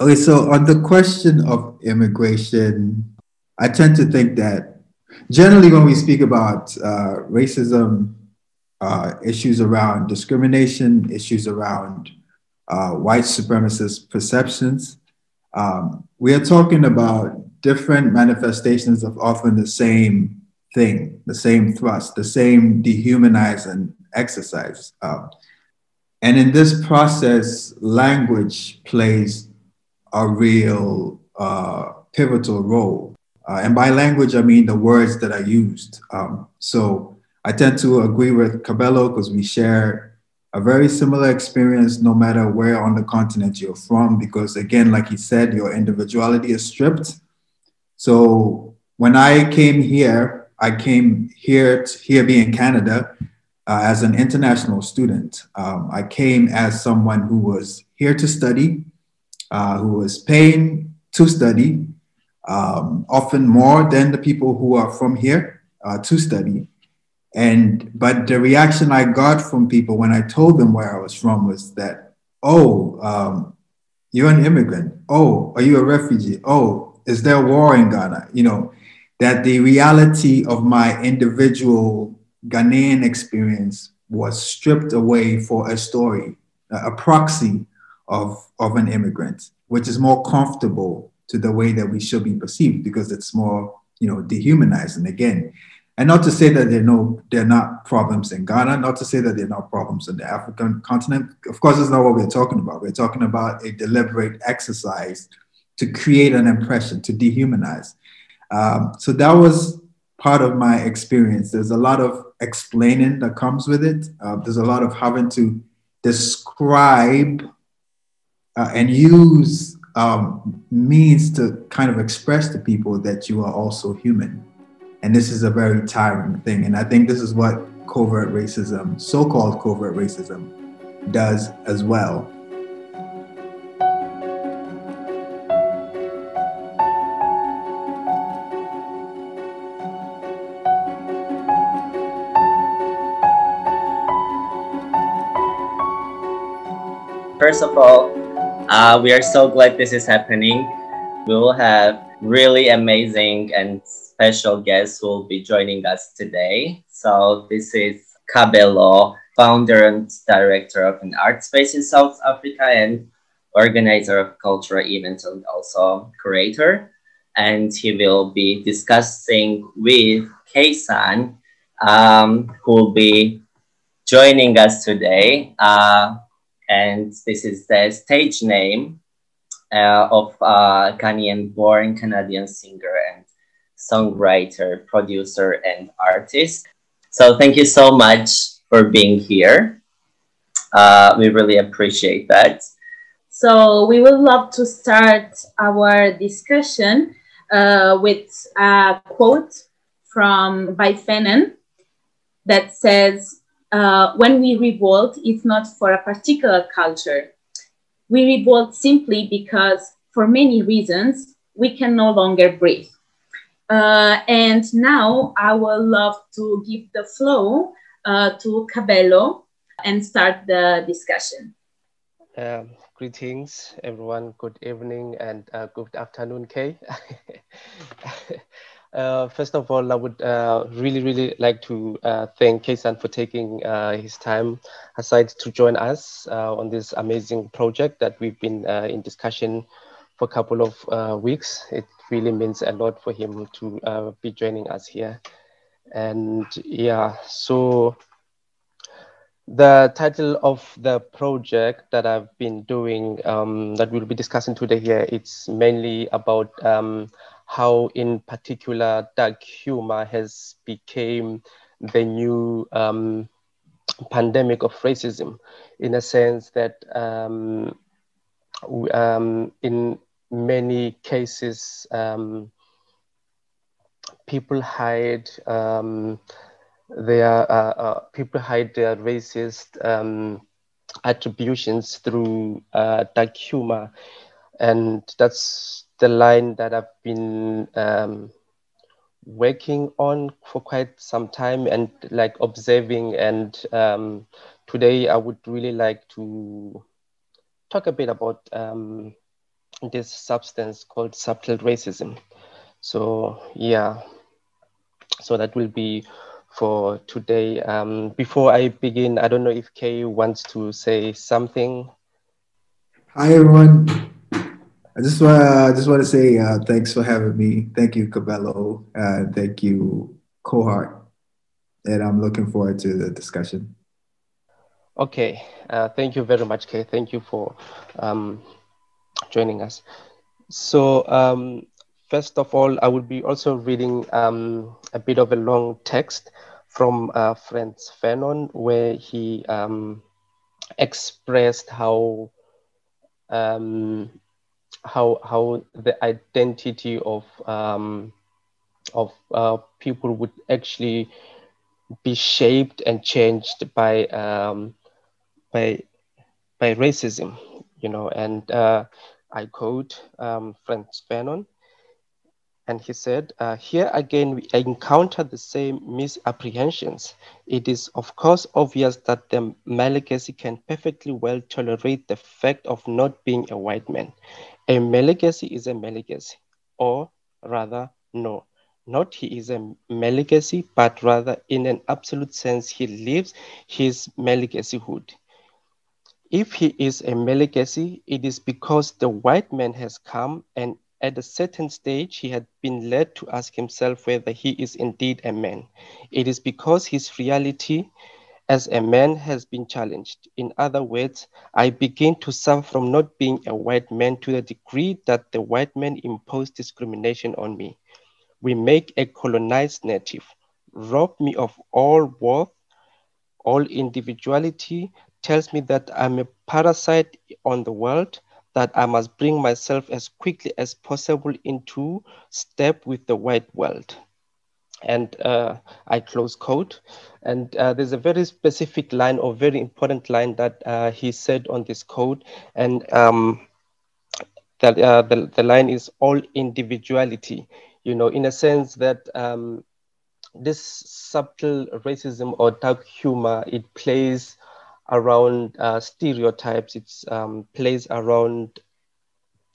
Okay, so on the question of immigration, I tend to think that generally when we speak about uh, racism, uh, issues around discrimination, issues around uh, white supremacist perceptions, um, we are talking about different manifestations of often the same thing, the same thrust, the same dehumanizing exercise. Um, and in this process, language plays a real uh, pivotal role. Uh, and by language, I mean the words that are used. Um, so I tend to agree with Kabelo because we share a very similar experience no matter where on the continent you're from, because again, like he said, your individuality is stripped. So when I came here, I came here, to, here being Canada, uh, as an international student. Um, I came as someone who was here to study, uh, who was paying to study, um, often more than the people who are from here uh, to study. And but the reaction I got from people when I told them where I was from was that, oh, um, you're an immigrant. Oh, are you a refugee? Oh, is there war in Ghana? You know, that the reality of my individual Ghanaian experience was stripped away for a story, a proxy of, of an immigrant, which is more comfortable to the way that we should be perceived because it's more, you know, dehumanizing again. And not to say that there are no, there are not problems in Ghana, not to say that there are not problems in the African continent. Of course, it's not what we're talking about. We're talking about a deliberate exercise to create an impression, to dehumanize. Um, so that was part of my experience. There's a lot of explaining that comes with it. Uh, there's a lot of having to describe uh, and use um, means to kind of express to people that you are also human. And this is a very tiring thing. And I think this is what covert racism, so called covert racism, does as well. First of all, uh, we are so glad this is happening. We will have really amazing and special guests who will be joining us today. So this is Kabelo, founder and director of an art space in South Africa and organizer of cultural events and also curator. And he will be discussing with Kaesun, um, who will be joining us today. Uh, and this is the stage name uh, of a uh, Ghanaian-born Canadian singer and songwriter, producer, and artist. So thank you so much for being here. Uh, we really appreciate that. So we would love to start our discussion uh, with a quote from by Fanon that says, uh, when we revolt, it's not for a particular culture. We revolt simply because, for many reasons, we can no longer breathe. Uh, and now I would love to give the flow uh, to Kabelo and start the discussion. Um, greetings, everyone. Good evening and uh, good afternoon, Kay. Uh, first of all, I would uh, really, really like to uh, thank Kaesun for taking uh, his time aside to join us uh, on this amazing project that we've been in discussion for a couple of weeks. It really means a lot for him to be joining us here. And yeah, so the title of the project that I've been doing um, that we'll be discussing today here, it's mainly about um, how in particular dark humor has became the new um, pandemic of racism in a sense that um, um, in many cases um, people hide um, their uh, uh, people hide their racist um, attributions through uh, dark humor. And that's the line that I've been um, working on for quite some time and like observing. And um, today I would really like to talk a bit about um, this substance called subtle racism. So yeah, so that will be for today. Um, before I begin, I don't know if Kay wants to say something. Hi everyone. I just want I just want to say uh, thanks for having me. Thank you, Kabelo. Uh, thank you, Cohart. and I'm looking forward to the discussion. Okay, uh, thank you very much, Kay. Thank you for um, joining us. So um, first of all, I will be also reading um, a bit of a long text from uh, Frantz Fanon, where he um, expressed how um, how how the identity of um, of uh, people would actually be shaped and changed by um, by by racism, you know. And uh, I quote um, Frantz Fanon, and he said, uh, Here again, we encounter the same misapprehensions. It is, of course, obvious that the Malagasy can perfectly well tolerate the fact of not being a white man. A Malagasy is a Malagasy, or rather, no, not he is a Malagasy, but rather, in an absolute sense, he lives his Malagasyhood. If he is a Malagasy, it is because the white man has come and at a certain stage, he had been led to ask himself whether he is indeed a man. It is because his reality as a man has been challenged. In other words, I begin to suffer from not being a white man to the degree that the white man imposed discrimination on me. We make a colonized native, rob me of all worth, all individuality, tells me that I'm a parasite on the world, that I must bring myself as quickly as possible into step with the white world. And uh, I close quote. And uh, there's a very specific line or very important line that uh, he said on this code. And um, that uh, the, the line is all individuality, you know, in a sense that um, this subtle racism or dark humor, it plays around uh, stereotypes. It's um, plays around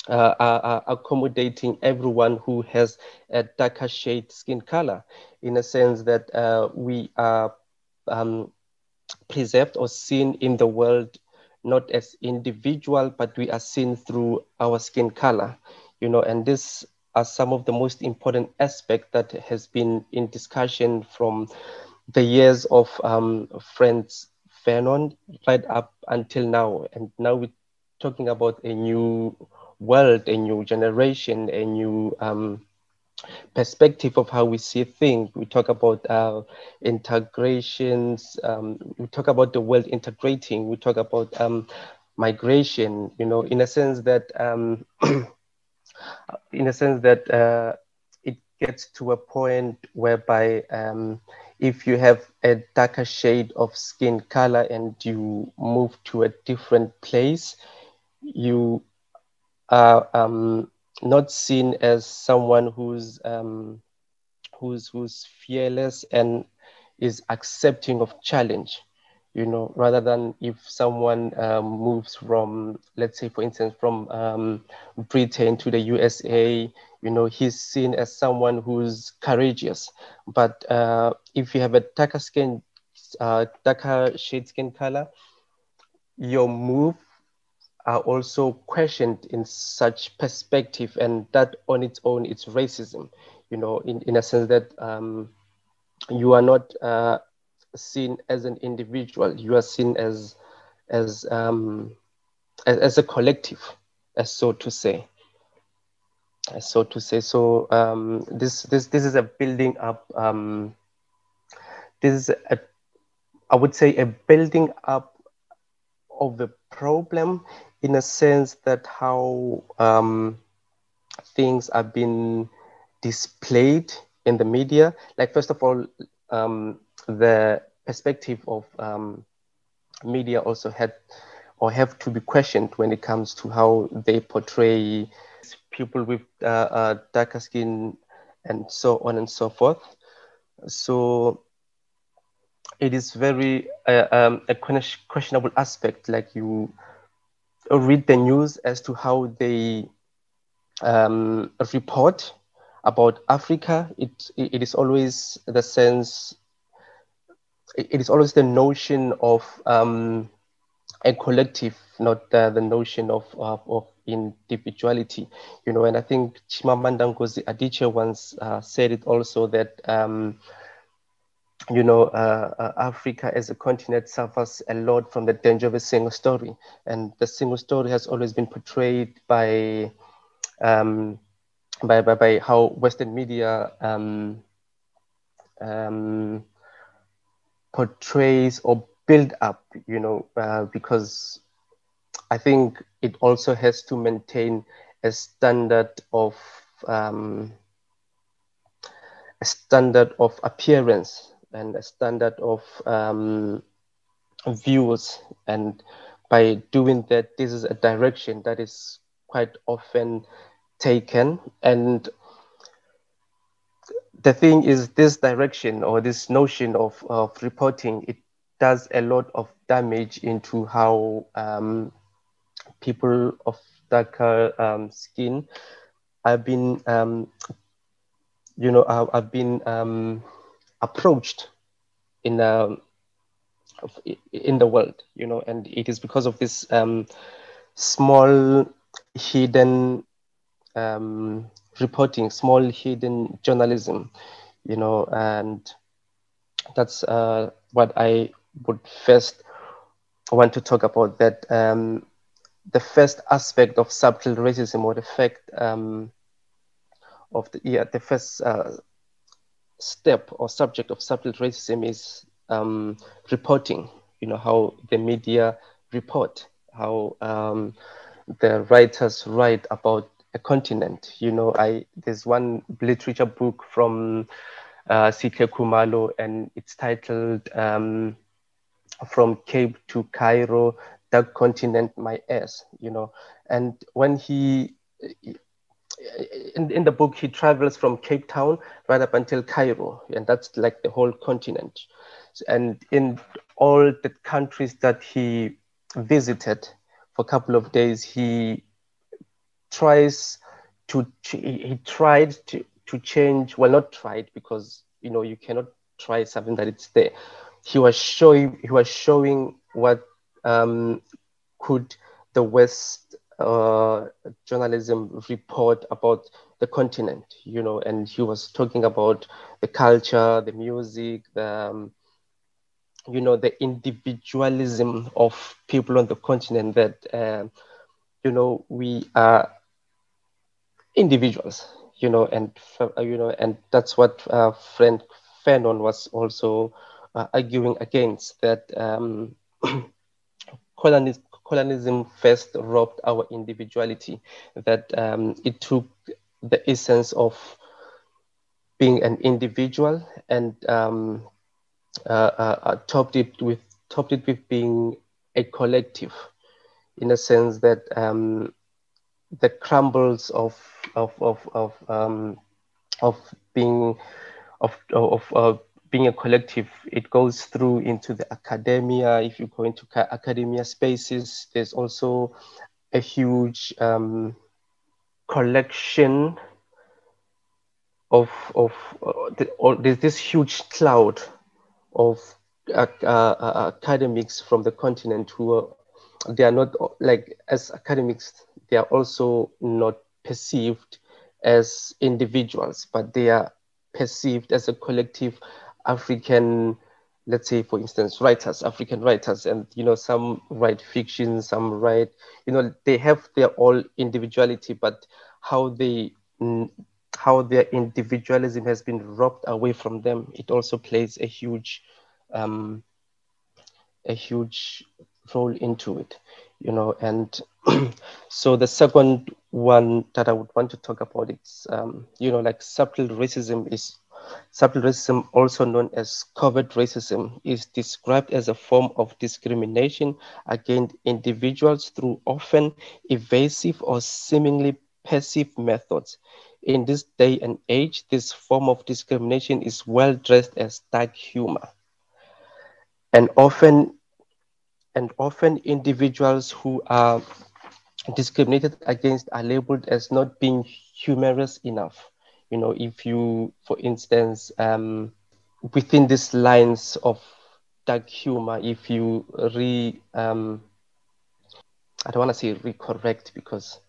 uh, uh, uh, accommodating everyone who has a darker shade skin color, in a sense that uh, we are um, preserved or seen in the world not as individual, but we are seen through our skin color, you know, and this are some of the most important aspects that has been in discussion from the years of um, Frantz Fanon right up until now. And now we're talking about a new world, a new generation, a new um, perspective of how we see things. We talk about uh, integrations, um, we talk about the world integrating, we talk about um, migration, you know, in a sense that, um, in a sense that uh, it gets to a point whereby um, if you have a darker shade of skin color and you move to a different place, you are um, not seen as someone who's um, who's who's fearless and is accepting of challenge you know rather than if someone um, moves from let's say for instance from um, britain to the usa you know he's seen as someone who's courageous. But uh, if you have a darker skin uh, darker shade skin color your move are also questioned in such perspective and that on its own it's racism you know in, in a sense that um, you are not uh, seen as an individual you are seen as as um, as, as a collective as so to say so to say. So um, this this this is a building up. Um, this is a, I would say, a building up of the problem in a sense that how um, things are being displayed in the media. Like first of all, um, the perspective of um, media also had or have to be questioned when it comes to how they portray people with uh, uh, darker skin and so on and so forth. So it is very uh, um, a questionable aspect. Like you read the news as to how they um, report about Africa, it, it is always the sense, it is always the notion of um, a collective, not uh, the notion of, of, of, individuality. You know, and I think Chimamanda Ngozi Adichie once uh, said it also that, um, you know, uh, uh, Africa as a continent suffers a lot from the danger of a single story. And the single story has always been portrayed by um, by, by, by how Western media um, um, portrays or build up, you know, uh, because I think it also has to maintain a standard of um, a standard of appearance and a standard of um, views, and by doing that, this is a direction that is quite often taken. And the thing is this direction or this notion of, of reporting it does a lot of damage into how um, people of darker um, skin have been um, you know I've, been um, approached in um, in the world you know and it is because of this um, small hidden um, reporting, small hidden journalism, you know, and that's uh, what I would first want to talk about. That um, the first aspect of subtle racism, or the fact um, of the yeah, the first uh, step or subject of subtle racism is um, reporting. You know how the media report, how um, the writers write about a continent. You know, I there's one literature book from uh, Sihle Khumalo, and it's titled um, "From Cape to Cairo: Dark Continent, My Ass." You know, and when he in, in the book he travels from Cape Town right up until Cairo, and that's like the whole continent. And in all the countries that he visited for a couple of days, he tries to he tried to to change well not tried because you know you cannot try something that it's there he was showing he was showing what um, could the west uh, journalism report about the continent you know and he was talking about the culture the music the um, you know the individualism of people on the continent that uh, you know we are individuals, you know, and uh, you know, and that's what uh, Frantz Fanon was also uh, arguing against that um, colonialism first robbed our individuality, that um, it took the essence of being an individual and um, uh, uh, uh, topped it with topped it with being a collective, in a sense that um, the crumbles of of of of um, of being of of uh, being a collective. It goes through into the academia. If you go into academia spaces, there's also a huge um, collection of of uh, the, or there's this huge cloud of uh, uh, academics from the continent who are they are not like as academics they are also not perceived as individuals but they are perceived as a collective african let's say for instance writers african writers and you know some write fiction some write you know they have their all individuality but how they how their individualism has been robbed away from them it also plays a huge um, a huge role into it, you know. And so the second one that I would want to talk about is, um, you know, like subtle racism is subtle racism, also known as covert racism, is described as a form of discrimination against individuals through often evasive or seemingly passive methods. In this day and age, this form of discrimination is well dressed as dark humor and often and often individuals who are discriminated against are labeled as not being humorous enough. You know, if you, for instance, um, within these lines of dark humor, if you re, um, I don't want to say recorrect because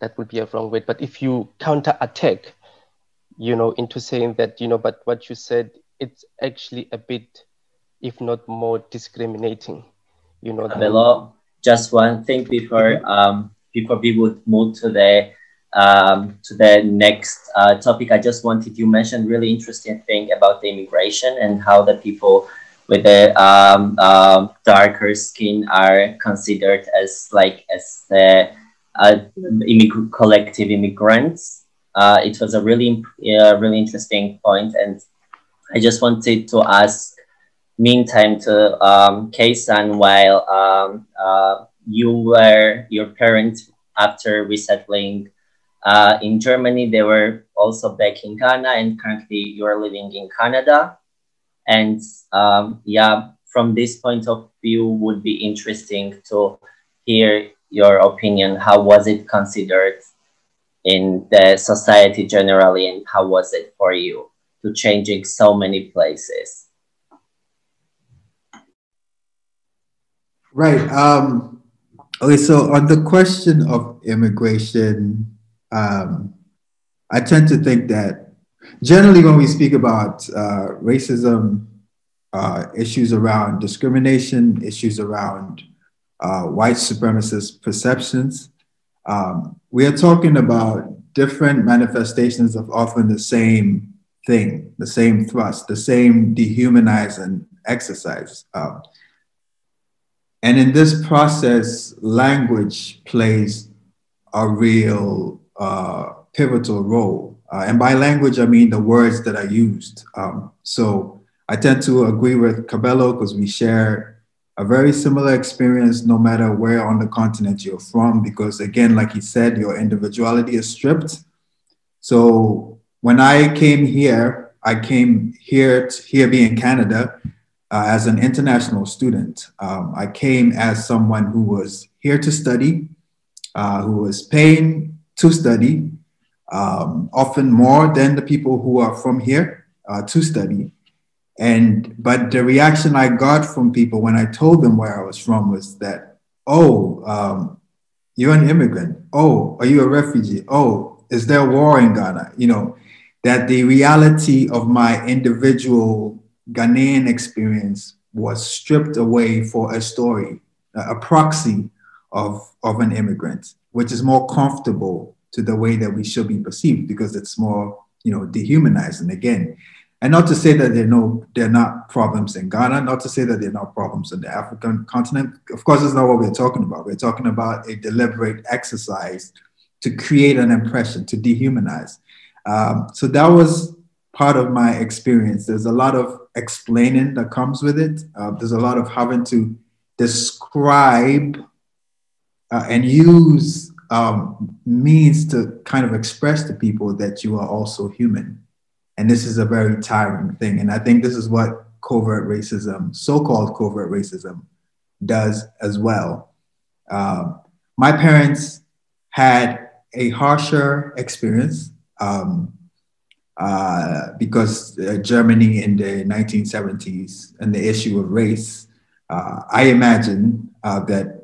that would be a wrong word, but if you counter attack, you know, into saying that, you know, but what you said, it's actually a bit, if not more discriminating, you know. Below, just one thing before um, before we would move to the um, to the next uh, topic, I just wanted you mention really interesting thing about the immigration and how the people with the um, uh, darker skin are considered as like as the uh, immig- collective immigrants. Uh, it was a really really interesting point, and I just wanted to ask meantime to um, Kaesun while um, uh, you were your parents after resettling uh, in Germany, they were also back in Ghana, and currently you are living in Canada. And um, yeah, from this point of view, would be interesting to hear your opinion. How was it considered in the society generally, and how was it for you to changing so many places? Right. Um, okay. So on the question of immigration, um, I tend to think that generally when we speak about uh, racism, uh, issues around discrimination, issues around uh, white supremacist perceptions, um, we are talking about different manifestations of often the same thing, the same thrust, the same dehumanizing exercise. Um, and in this process, language plays a real uh, pivotal role. Uh, and by language, I mean the words that I used. Um, so I tend to agree with Kabelo because we share a very similar experience no matter where on the continent you're from, because again, like he said, your individuality is stripped. So when I came here, I came here, to, here being Canada, uh, as an international student. Um, I came as someone who was here to study, uh, who was paying to study, um, often more than the people who are from here uh, to study. And but the reaction I got from people when I told them where I was from was that, oh, um, you're an immigrant. Oh, are you a refugee? Oh, is there war in Ghana? You know, that the reality of my individual Ghanaian experience was stripped away for a story, a proxy of, of an immigrant, which is more comfortable to the way that we should be perceived because it's more, you know, dehumanizing again. And not to say that there are no, there are not problems in Ghana, not to say that there are not problems in the African continent. Of course, it's not what we're talking about. We're talking about a deliberate exercise to create an impression, to dehumanize. Um, so that was part of my experience. There's a lot of explaining that comes with it. Uh, there's a lot of having to describe uh, and use um, means to kind of express to people that you are also human. And this is a very tiring thing. And I think this is what covert racism, so called covert racism, does as well. Um, my parents had a harsher experience. Um, uh, because uh, Germany in the 1970s and the issue of race, uh, I imagine uh, that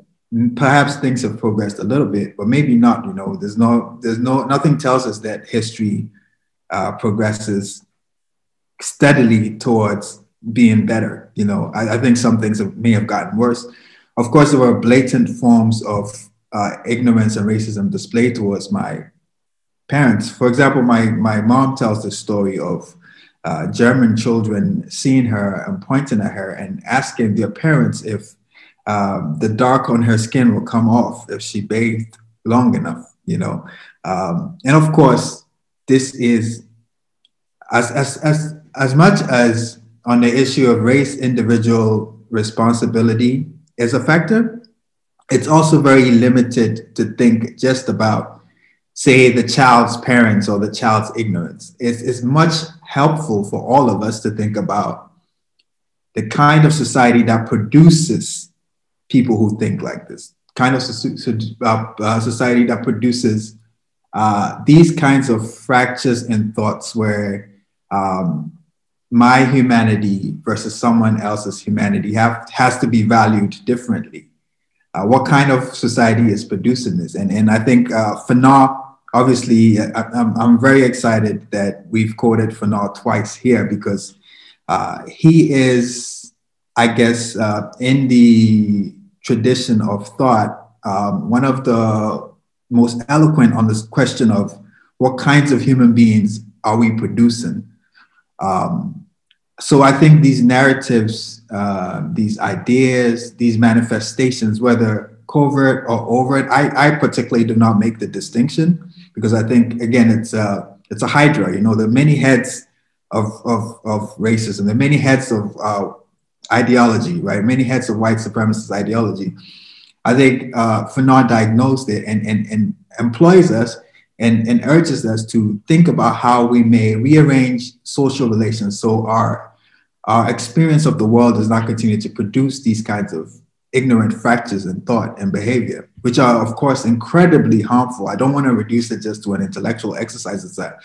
perhaps things have progressed a little bit, but maybe not. You know, there's no, there's no, nothing tells us that history uh, progresses steadily towards being better. You know, I, I, think some things have, may have gotten worse. Of course, there were blatant forms of ignorance and racism displayed towards my parents. For example, my, my mom tells the story of uh, German children seeing her and pointing at her and asking their parents if um, the dark on her skin will come off if she bathed long enough, you know. Um, and of course, this is as, as, as, as much as on the issue of race, individual responsibility is a factor, it's also very limited to think just about say the child's parents or the child's ignorance. It's, it's much helpful for all of us to think about the kind of society that produces people who think like this, kind of uh, society that produces uh, these kinds of fractures in thoughts where um, my humanity versus someone else's humanity have, has to be valued differently. Uh, what kind of society is producing this? And, and I think uh, Fanon, obviously, I, I'm, I'm very excited that we've quoted Fanon twice here because uh, he is, I guess, uh, in the tradition of thought, um, one of the most eloquent on this question of what kinds of human beings are we producing? Um, so I think these narratives, uh, these ideas, these manifestations, whether covert or overt, I, I particularly do not make the distinction because I think again it's a it's a hydra. You know, are many heads of of, of racism, are many heads of uh, ideology, right? Many heads of white supremacist ideology. I think uh, Fanon diagnosed it and, and, and employs us and, and urges us to think about how we may rearrange social relations so our, our experience of the world does not continue to produce these kinds of ignorant fractures in thought and behavior, which are, of course, incredibly harmful. I don't want to reduce it just to an intellectual exercise. It's a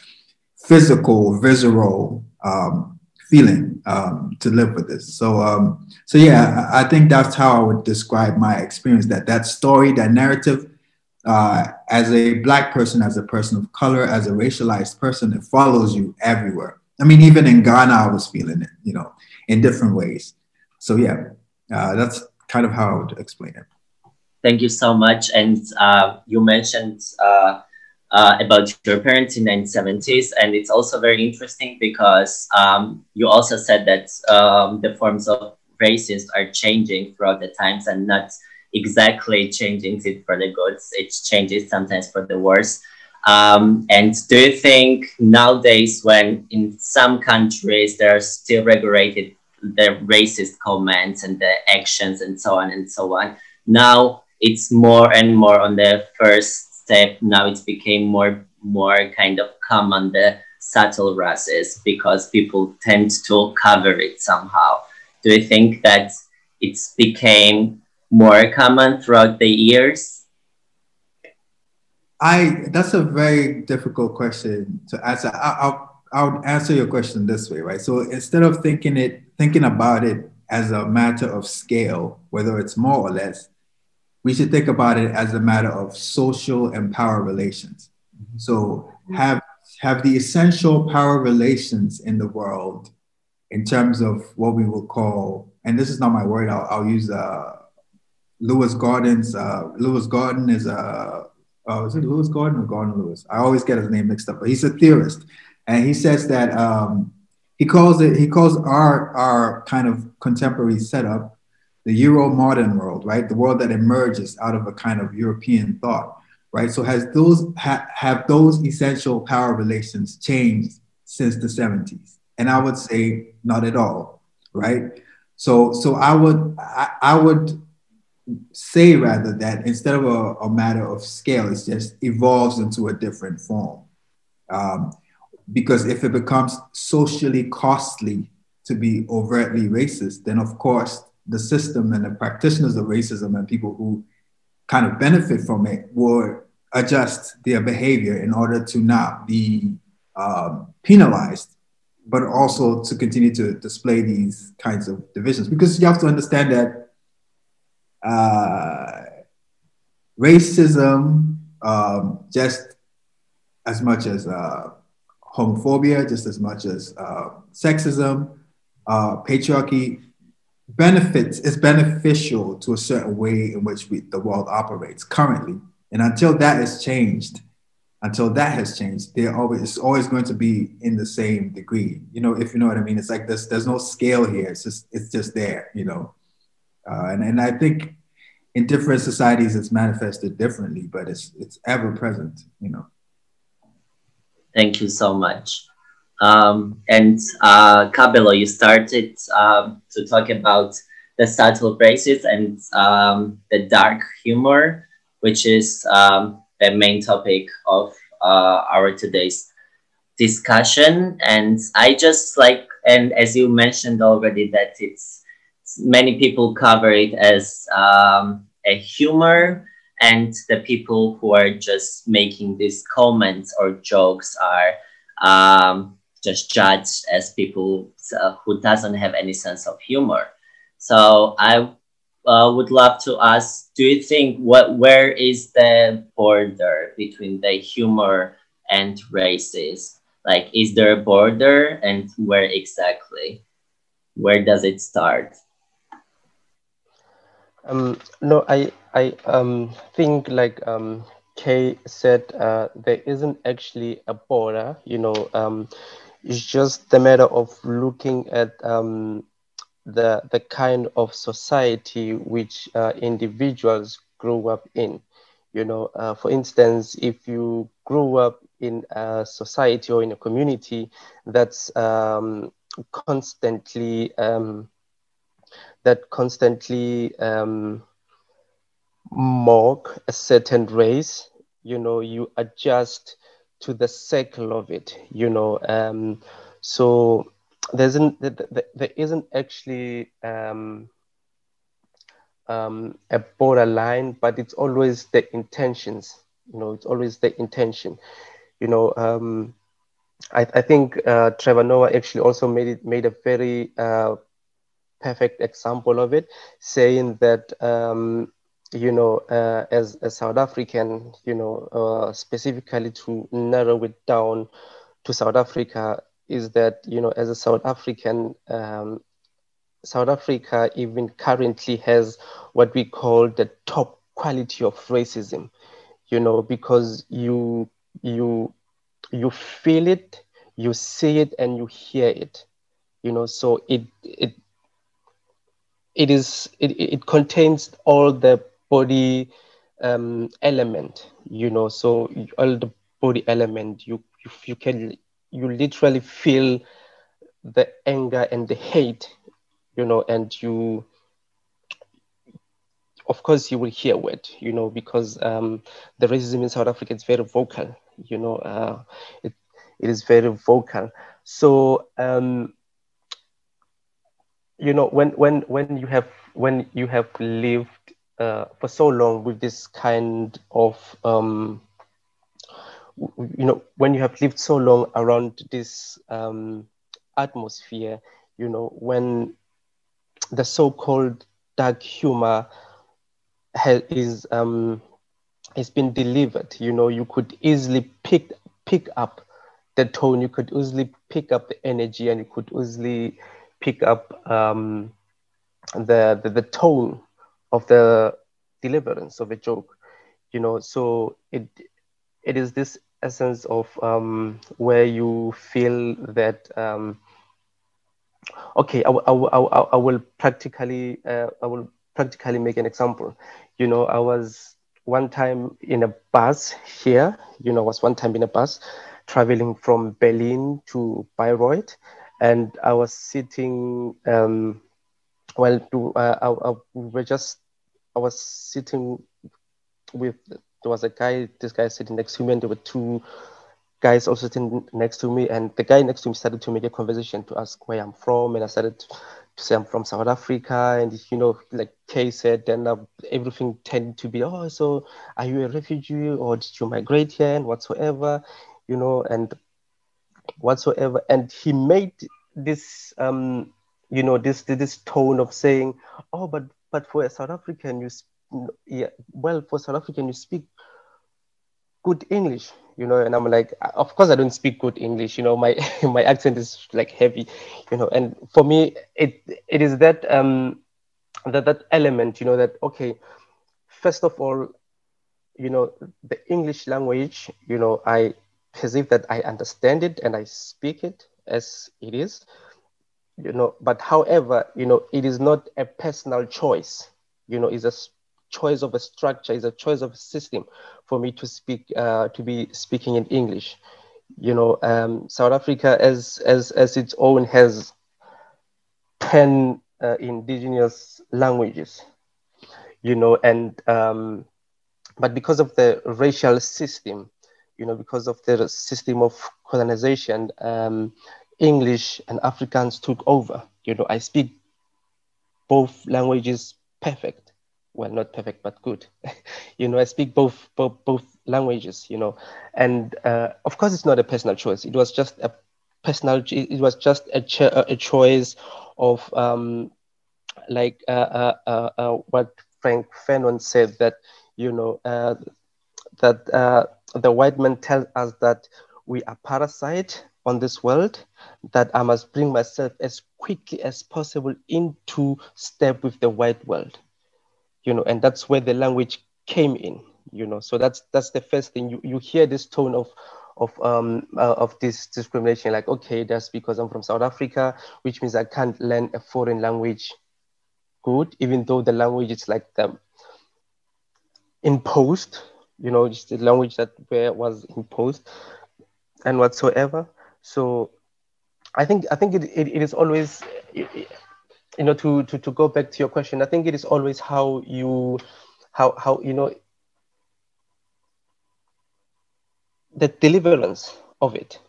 physical, visceral um, feeling um, to live with this. So, um, so yeah, I think that's how I would describe my experience. That that story, that narrative, uh, as a black person, as a person of color, as a racialized person, it follows you everywhere. I mean, even in Ghana, I was feeling it, you know, in different ways. So yeah, uh, that's kind of how I would explain it. Thank you so much. And uh, you mentioned uh, uh, about your parents in the 1970s. And it's also very interesting because um, you also said that um, the forms of racism are changing throughout the times and not exactly changing it for the good. It changes sometimes for the worse. Um, and do you think nowadays, when in some countries there are still regulated the racist comments and the actions and so on and so on, now it's more and more on the first step now it's became more more kind of common the subtle races because people tend to cover it somehow. Do you think that it's became more common throughout the years? I that's a very difficult question to answer. I, I'll I'll answer your question this way, right? So instead of thinking it, thinking about it as a matter of scale, whether it's more or less, we should think about it as a matter of social and power relations. So have have the essential power relations in the world in terms of what we will call, and this is not my word, I'll, I'll use uh, Lewis Gordon's, uh, Lewis Gordon is a, uh, is it Lewis Gordon or Gordon Lewis? I always get his name mixed up, but he's a theorist. And he says that um, he calls it, he calls our, our kind of contemporary setup the Euro modern world, right? The world that emerges out of a kind of European thought, right? So has those ha, have those essential power relations changed since the 70s? And I would say not at all, right? So so I would I, I would say rather that instead of a, a, matter of scale, it just evolves into a different form. Um, because if it becomes socially costly to be overtly racist, then of course the system and the practitioners of racism and people who kind of benefit from it will adjust their behavior in order to not be um, penalized, but also to continue to display these kinds of divisions. Because you have to understand that uh, racism, um, just as much as uh, homophobia, just as much as uh, sexism, uh, patriarchy, benefits is beneficial to a certain way in which we, the world operates currently. And until that is changed, until that has changed, there always it's always going to be in the same degree. You know, if you know what I mean. It's like there's there's no scale here. It's just it's just there. You know, uh, and and I think in different societies it's manifested differently, but it's it's ever present. You know. Thank you so much. Um, and uh, you started um, to talk about the subtle races and um, the dark humor, which is um, the main topic of uh, our today's discussion. And I just like, and as you mentioned already, that it's many people cover it as um, a humor and the people who are just making these comments or jokes are um, just judged as people uh, who doesn't have any sense of humor. So I uh, would love to ask, do you think what where is the border between the humor and races? Like, is there a border and where exactly? Where does it start? Um, no, I I um, think like um, Kay said, uh, there isn't actually a border. You know, um, it's just the matter of looking at um, the the kind of society which uh, individuals grow up in. You know, uh, for instance, if you grew up in a society or in a community that's um, constantly um, that constantly um, mock a certain race, you know, you adjust to the cycle of it, you know. Um, so there isn't there isn't actually um, um, a borderline, but it's always the intentions. You know, it's always the intention. You know, um, I, I think uh, Trevor Noah actually also made it made a very uh, perfect example of it, saying that um, you know, uh, as a South African, you know, uh, specifically to narrow it down to South Africa, is that you know as a South African, um, South Africa even currently has what we call the top quality of racism, you know, because you you you feel it, you see it, and you hear it, you know. So it it it is it, it contains all the body um, element, you know. So all the body element, you you, can you literally feel the anger and the hate, you know, and you, of course, you will hear it, you know, because um, the racism in South Africa is very vocal, you know, uh, it, it is very vocal. So, um, you know, when, when, when you have, when you have lived uh, for so long with this kind of um, you know, when you have lived so long around this um, atmosphere, you know, when the so-called dark humor has, is um, has been delivered, you know, you could easily pick pick up the tone, you could easily pick up the energy, and you could easily pick up um, the, the the tone of the deliverance of a joke, you know. So it it is this essence of um, where you feel that um, okay I, I, I, I will practically uh, i will practically make an example you know i was one time in a bus here you know I was one time in a bus traveling from berlin to bayreuth and i was sitting um, well to, uh, I, I, we were just i was sitting with there was a guy, this guy sitting next to me, and there were two guys also sitting next to me. And the guy next to me started to make a conversation to ask where I'm from. And I started to say I'm from South Africa. And, you know, like Kay said, then everything tended to be, oh, so are you a refugee or did you migrate here and whatsoever, you know, and whatsoever. And he made this, um, you know, this this tone of saying, oh, but but for a South African, you yeah, well, for South African, you speak good English, you know, and I'm like, of course I don't speak good English, you know, my my accent is like heavy, you know, and for me, it it is that um that that element, you know, that okay, first of all, you know, the English language, you know, I perceive that I understand it and I speak it as it is, you know, but however, you know, it is not a personal choice, you know, it's a choice of a structure, it's a choice of a system for me to speak, uh, to be speaking in English. You know, um, South Africa as, as, as its own has 10 uh, indigenous languages, you know, and, um, but because of the racial system, you know, because of the system of colonization, um, English and Afrikaans took over. You know, I speak both languages perfect. Well not perfect but good. You know i speak both both, both languages you know. And uh, of course it's not a personal choice. It was just a personal it was just a, cho- a choice of um, like uh, uh, uh, uh what Frantz Fanon said that you know uh, that the white man tells us that we are parasite on this world that i must bring myself as quickly as possible into step with the white world you know, and that's where the language came in, you know. So that's that's the first thing you, you hear this tone of of um uh, of this discrimination, like okay, that's because I'm from South Africa, which means I can't learn a foreign language good, even though the language is like the imposed, you know, just the language that where was imposed and whatsoever. So I think I think it, it, it is always you know to, to to go back to your question i think it is always how you how how you know the deliverance of it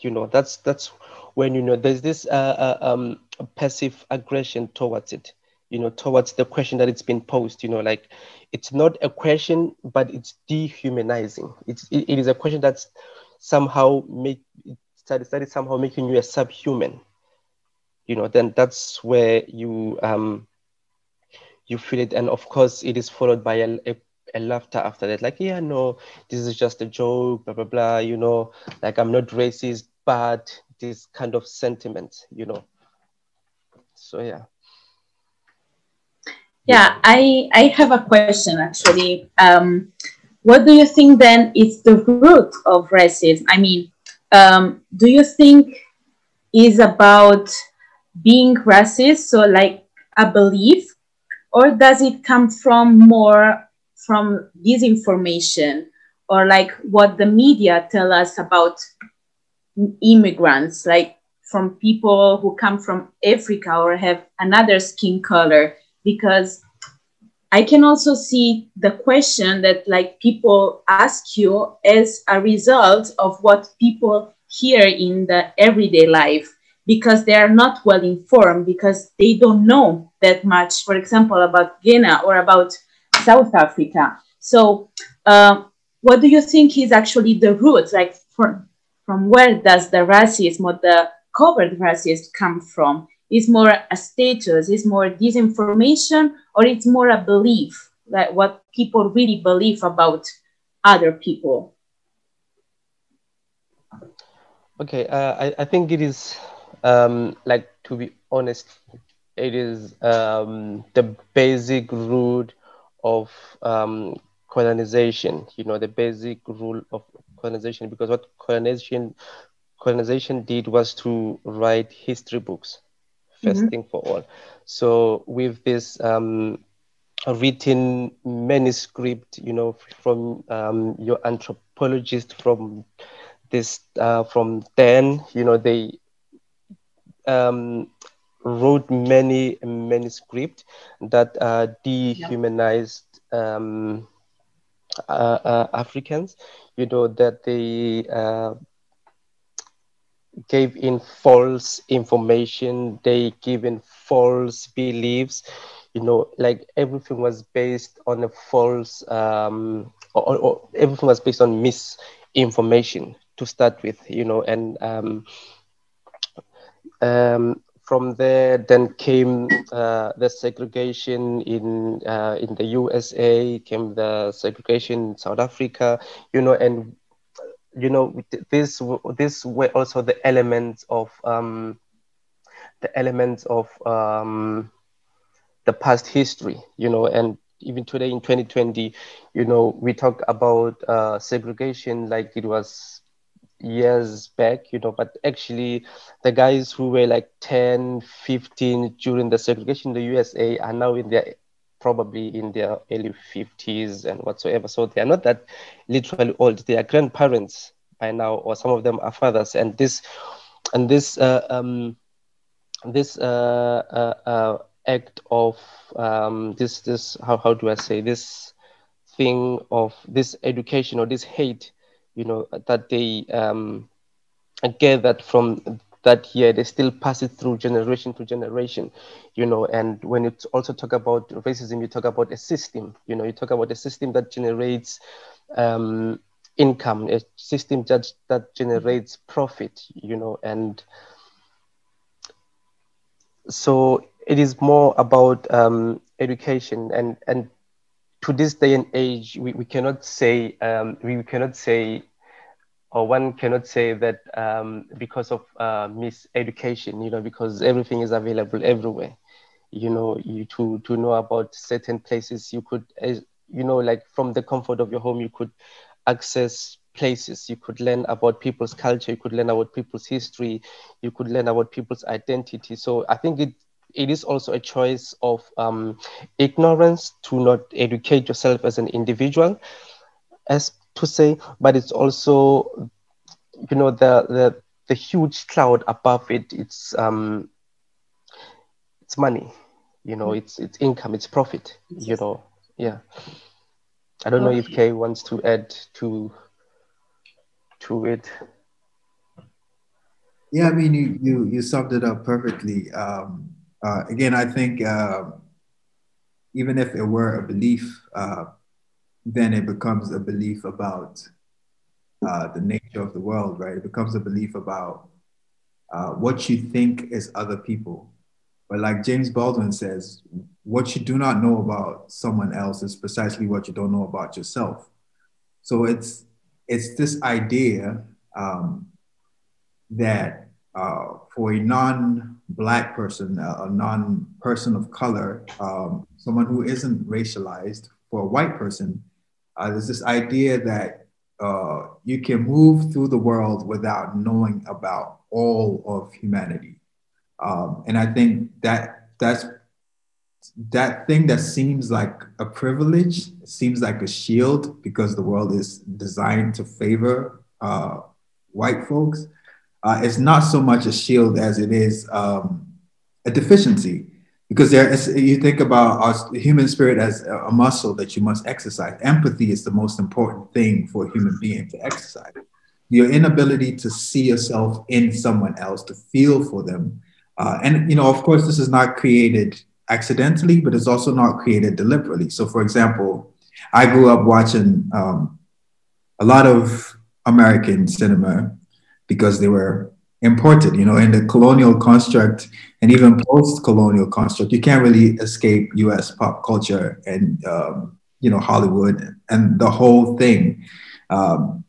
you know that's that's when you know there's this uh, uh, um, passive aggression towards it you know towards the question that it's been posed you know like it's not a question but it's dehumanizing. It's it, it is a question that's somehow make started, started somehow making you a subhuman you know, then that's where you um, you feel it, and of course, it is followed by a, a, a laughter after that. Like, yeah, no, this is just a joke, blah blah blah. You know, like I'm not racist, but this kind of sentiment, you know. So yeah. Yeah, I I have a question actually. Um, what do you think then is the root of racism? I mean, um, do you think is about being racist, so like a belief, or does it come from more from disinformation or like what the media tell us about immigrants, like from people who come from Africa or have another skin color? Because I can also see the question that like people ask you as a result of what people hear in the everyday life because they are not well informed because they don't know that much, for example, about Ghana or about South Africa. So, uh, what do you think is actually the root? Like, from, from where does the racism or the covert racism come from? Is more a status? Is more disinformation, or it's more a belief? Like what people really believe about other people? Okay, uh, I, I think it is um, like to be honest, it is um, the basic root of um, colonization. You know, the basic rule of colonization. Because what colonization colonization did was to write history books. 1st mm-hmm. thing for all. So with this um, written manuscript, you know, from um, your anthropologist from this uh, from then, you know, they um, wrote many manuscripts that uh, dehumanized um, uh, uh, Africans. You know that they uh, gave in false information. They given false beliefs. You know, like everything was based on a false, um, or, or everything was based on misinformation to start with. You know, and um, um, from there, then came uh, the segregation in uh, in the USA, came the segregation in South Africa, you know, and you know this this were also the elements of um, the elements of um, the past history, you know, and even today in 2020, you know, we talk about uh, segregation like it was years back, you know, but actually the guys who were like 10, 15 during the segregation in the USA are now in their probably in their early 50s and whatsoever. So they are not that literally old. They are grandparents by now, or some of them are fathers. And this and this uh, um, this uh, uh, uh act of um, this this how, how do I say this thing of this education or this hate you know, that they um, gathered from that here they still pass it through generation to generation you know. And when you also talk about racism you talk about a system you know. You talk about a system that generates um, income a system that that generates profit you know. And so it is more about um, education. And and to this day and age we, we cannot say um, we cannot say or one cannot say that um, because of uh, miseducation, you know, because everything is available everywhere. You know, you to to know about certain places, you could, you know, like from the comfort of your home, you could access places. You could learn about people's culture. You could learn about people's history. You could learn about people's identity. So I think it it is also a choice of um, ignorance to not educate yourself as an individual, as to say, but it's also, you know, the the the huge cloud above it. It's um, it's money, you know, it's it's income, it's profit, you know, yeah. I don't know if Kay wants to add to to it. Yeah, I mean, you you you summed it up perfectly. Um, uh, again, I think uh, even if it were a belief, uh, then it becomes a belief about uh, the nature of the world, right? It becomes a belief about uh, what you think is other people. But like James Baldwin says, what you do not know about someone else is precisely what you don't know about yourself. So it's it's this idea um, that uh, for a non-black person, a non-person of color, um, someone who isn't racialized, for a white person, uh, there's this idea that uh, you can move through the world without knowing about all of humanity. Um, and I think that that's that thing that seems like a privilege seems like a shield because the world is designed to favor uh, white folks. Uh, it's not so much a shield as it is um, a deficiency because there is, you think about our human spirit as a muscle that you must exercise. Empathy is the most important thing for a human being to exercise. Your inability to see yourself in someone else, to feel for them, uh, and you know, of course, this is not created accidentally, but it's also not created deliberately. So, for example, I grew up watching um, a lot of American cinema because they were imported, you know, in the colonial construct and even post-colonial construct, you can't really escape U.S. pop culture and um, you know Hollywood and the whole thing. Um,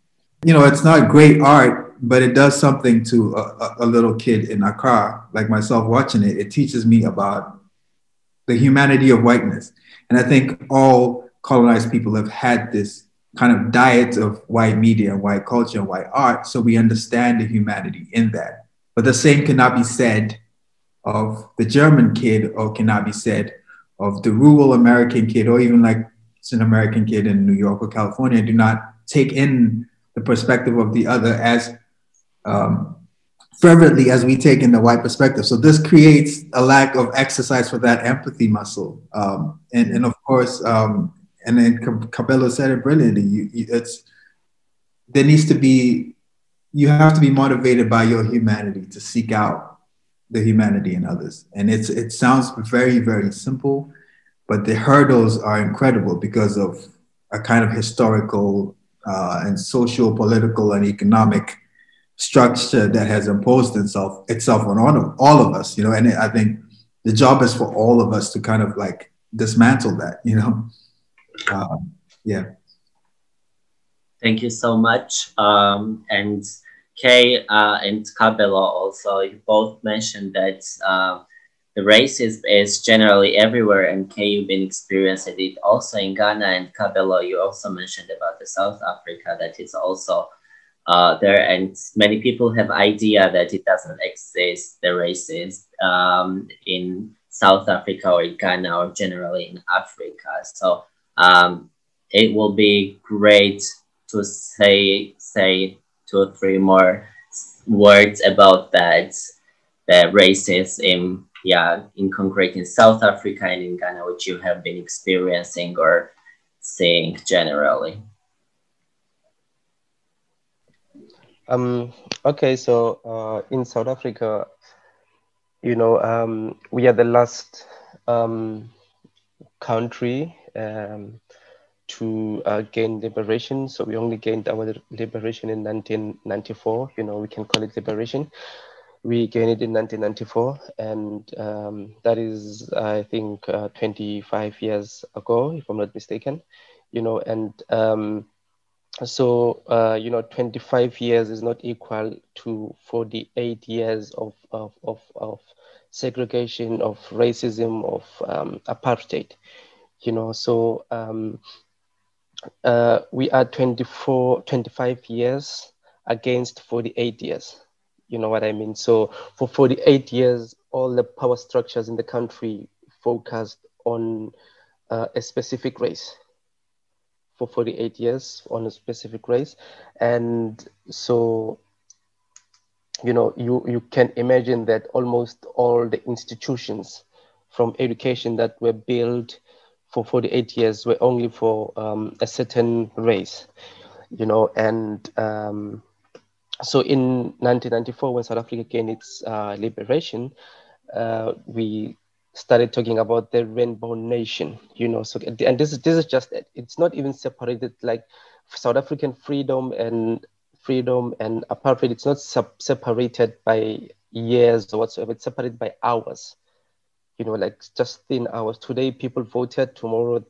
you know, it's not great art, but it does something to a, a little kid in Accra, like myself, watching it. It teaches me about the humanity of whiteness, and I think all colonized people have had this kind of diet of white media white culture white art. So we understand the humanity in that. But the same cannot be said of the German kid or cannot be said of the rural American kid or even like it's an American kid in New York or California do not take in the perspective of the other as um, fervently as we take in the white perspective. So this creates a lack of exercise for that empathy muscle. Um, and, and of course, um, and then Kabelo said it brilliantly. You, you, it's there needs to be you have to be motivated by your humanity to seek out the humanity in others. And it's it sounds very very simple, but the hurdles are incredible because of a kind of historical uh, and social, political, and economic structure that has imposed itself itself on all of, all of us. You know, and I think the job is for all of us to kind of like dismantle that. You know um, yeah. Thank you so much. Um, and Kay uh, and Kabelo also, you both mentioned that uh, the racism is generally everywhere, and Kay, you've been experiencing it also in Ghana, and Kabelo, you also mentioned about the South Africa that is also uh, there, and many people have idea that it doesn't exist, the racism um, in South Africa or in Ghana or generally in Africa. So um, it will be great to say say two or three more words about that the racism in, yeah in concrete in south africa and in ghana which you have been experiencing or seeing generally. Um, okay, so uh, in South Africa, you know, um, we are the last um, country um, to uh, gain liberation. So we only gained our liberation in 1994. You know, we can call it liberation. We gained it in 1994, and um, that is, I think, uh, 25 years ago, if I'm not mistaken. You know, and um, so uh, you know, 25 years is not equal to 48 years of of of, of segregation, of racism, of um, apartheid. You know, so um, uh, we are 24, 25 years against 48 years. You know what I mean? So for 48 years, all the power structures in the country focused on uh, a specific race for 48 years on a specific race. And so, you know, you, you can imagine that almost all the institutions from education that were built for 48 years were only for um, a certain race, you know, and um, so in 1994, when South Africa gained its uh, liberation, uh, we started talking about the rainbow nation, you know, so, and this is, this is just, it's not even separated like South African freedom and freedom and apartheid, it's not separated by years or whatsoever, it's separated by hours you know, like just in hours. Today, people voted. Tomorrow,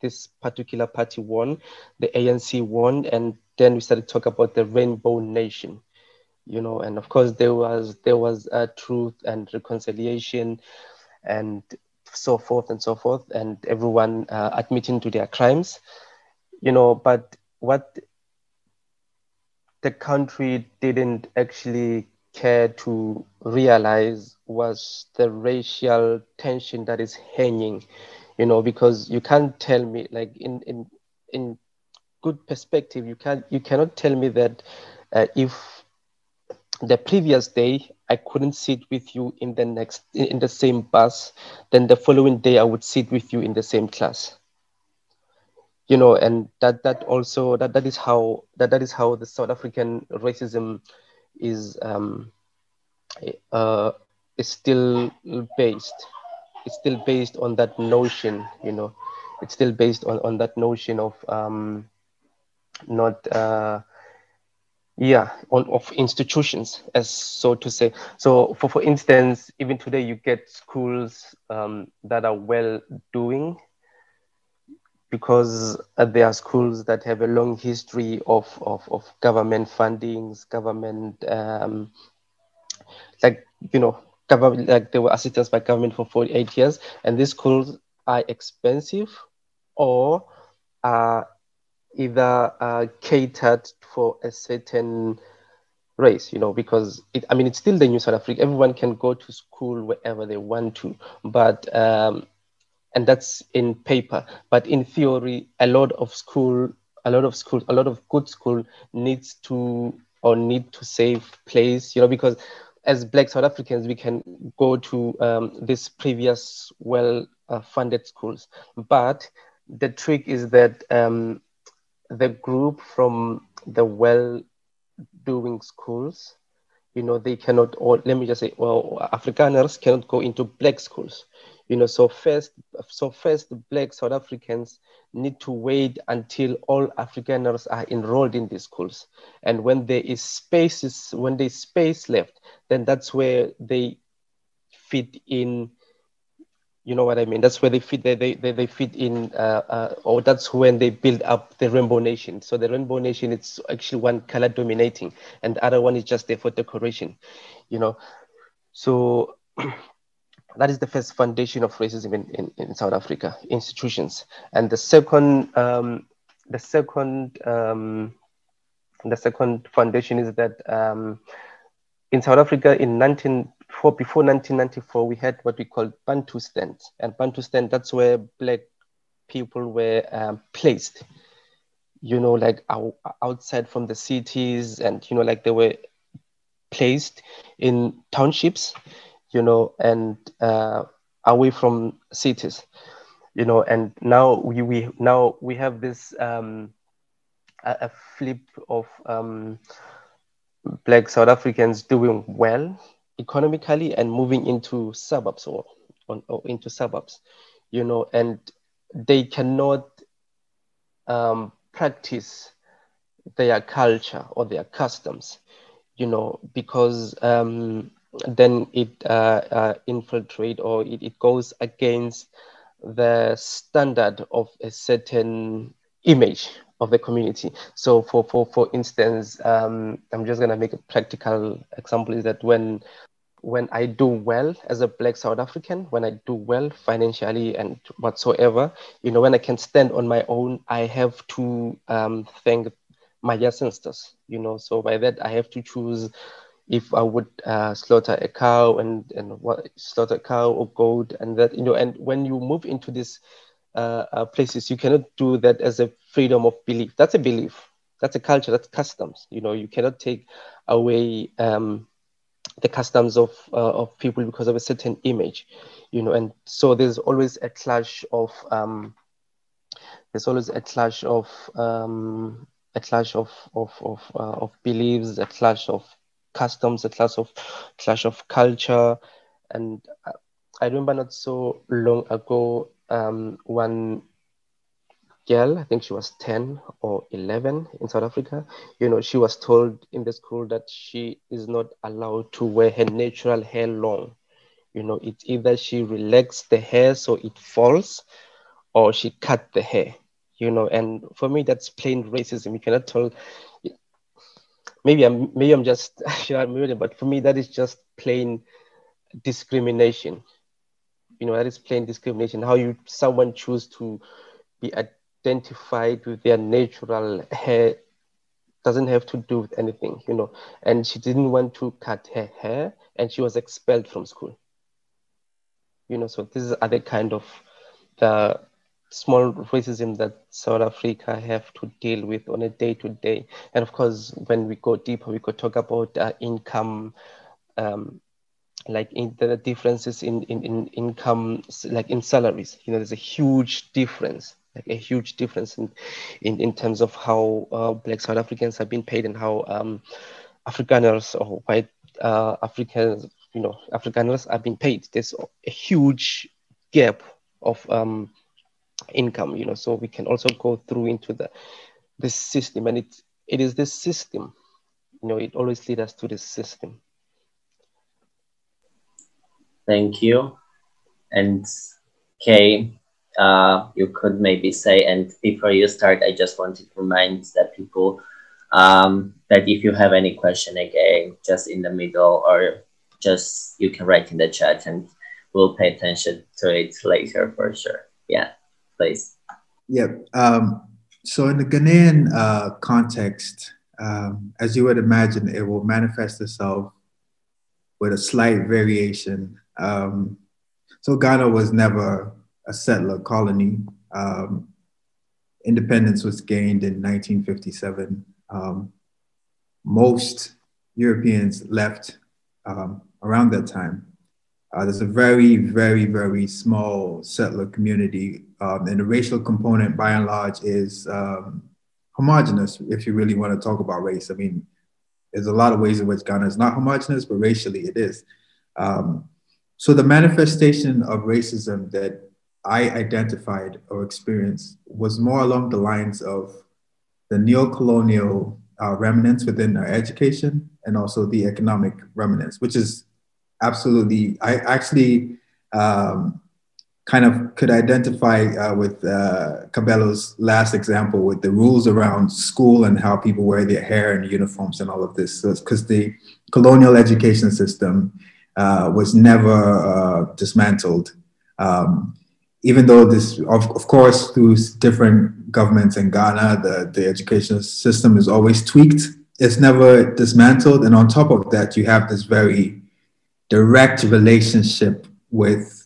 this particular party won. The ANC won, and then we started to talk about the Rainbow Nation. You know, and of course, there was there was a truth and reconciliation, and so forth and so forth, and everyone uh, admitting to their crimes. You know, but what the country didn't actually care to realize was the racial tension that is hanging, you know, because you can't tell me like in in in good perspective, you can you cannot tell me that uh, if the previous day I couldn't sit with you in the next in the same bus, then the following day I would sit with you in the same class. You know, and that that also that that is how that that is how the South African racism is um, uh, is still based. It's still based on that notion, you know. It's still based on, on that notion of um, not, uh, yeah, on of institutions, as so to say. So, for for instance, even today, you get schools um, that are well doing because uh, there are schools that have a long history of, of, of government fundings, government, um, like, you know, government, like they were assistance by government for 48 years. And these schools are expensive or are either uh, catered for a certain race, you know, because it, I mean, it's still the New South Africa. Everyone can go to school wherever they want to, but um, and that's in paper. But in theory a lot of school a lot of school a lot of good school needs to or need to save place you know because as black south africans we can go to um, these previous well uh, funded schools. But the trick is that um, the group from the well doing schools you know they cannot or let me just say well afrikaners cannot go into black schools you know so first so first black south africans need to wait until all afrikaners are enrolled in these schools. And when there is spaces when there's space left then that's where they fit in you know what i mean? That's where they fit they they, they, they fit in uh, uh, or that's when they build up the rainbow nation. So the rainbow nation it's actually one color dominating and the other one is just there for decoration you know? So that is the first foundation of racism in, in, in South Africa, institutions. And the second, um, the second, um, the second foundation is that um, in South Africa in 1994, before 1994, we had what we call Bantustan. And Bantu Bantustan, that's where black people were um, placed, you know, like out, outside from the cities and, you know, like they were placed in townships you know, and uh, away from cities, you know. And now we, we now we have this um, a, a flip of um, black South Africans doing well economically and moving into suburbs or, or into suburbs, you know, and they cannot um, practice their culture or their customs, you know, because um, then it uh, uh, infiltrate or it, it goes against the standard of a certain image of the community. So for, for, for instance, um, I'm just gonna make a practical example is that when when I do well as a black South African, when I do well financially and whatsoever, you know, when I can stand on my own, I have to um, thank my ancestors, you know. So by that, I have to choose if I would uh, slaughter a cow and and what slaughter a cow or goat and that you know and when you move into these uh, uh, places you cannot do that as a freedom of belief. That's a belief. That's a culture. That's customs. You know you cannot take away um, the customs of uh, of people because of a certain image you know and so there's always a clash of um, there's always a clash of um, a clash of of of, uh, of beliefs a clash of customs, a clash of clash of culture, and I remember not so long ago, um, one girl, I think she was 10 or 11 in South Africa, you know, she was told in the school that she is not allowed to wear her natural hair long. You know, it's either she relaxed the hair so it falls or she cut the hair, you know, and for me, that's plain racism. You cannot tell maybe I'm maybe I'm just but for me that is just plain discrimination. You know, that is plain discrimination. How you someone choose to be identified with their natural hair doesn't have to do with anything, you know. And she didn't want to cut her hair and she was expelled from school. You know, so this is other kind of the small racism that South Africa have to deal with on a day to day. And of course, when we go deeper, we could talk about uh, income, um, like in the differences in, in, in income, like in salaries. You know, there's a huge difference, like a huge difference in, in, in terms of how uh, Black South Africans have been paid and how um, Afrikaners or white uh, Africans, you know, Afrikaners are being paid. There's a huge gap of um, income you know so we can also go through into the this system. And it it is this system. You know it always leads us to this system. Thank you. And kay uh, you could maybe say and before you start i just wanted to remind that people um, that if you have any question again just in the middle or just you can write in the chat and we'll pay attention to it later for sure. Yeah place? Yeah. Um, so in the Ghanaian uh, context, um, as you would imagine, it will manifest itself with a slight variation. Um, so Ghana was never a settler colony. Um, independence was gained in 1957. Um, most Europeans left um, around that time. Uh, there's a very, very, very small settler community, um, and the racial component, by and large, is um, homogenous. If you really want to talk about race, I mean, there's a lot of ways in which Ghana is not homogenous, but racially it is. Um, so the manifestation of racism that I identified or experienced was more along the lines of the neo-colonial uh, remnants within our education and also the economic remnants, which is absolutely. I actually um, kind of could identify uh, with uh, Kabelo's last example with the rules around school and how people wear their hair and uniforms and all of this. Because so the colonial education system uh, was never uh, dismantled. Um, even though this, of, of course, through different governments in Ghana, the, the education system is always tweaked. It's never dismantled. And on top of that, you have this very direct relationship with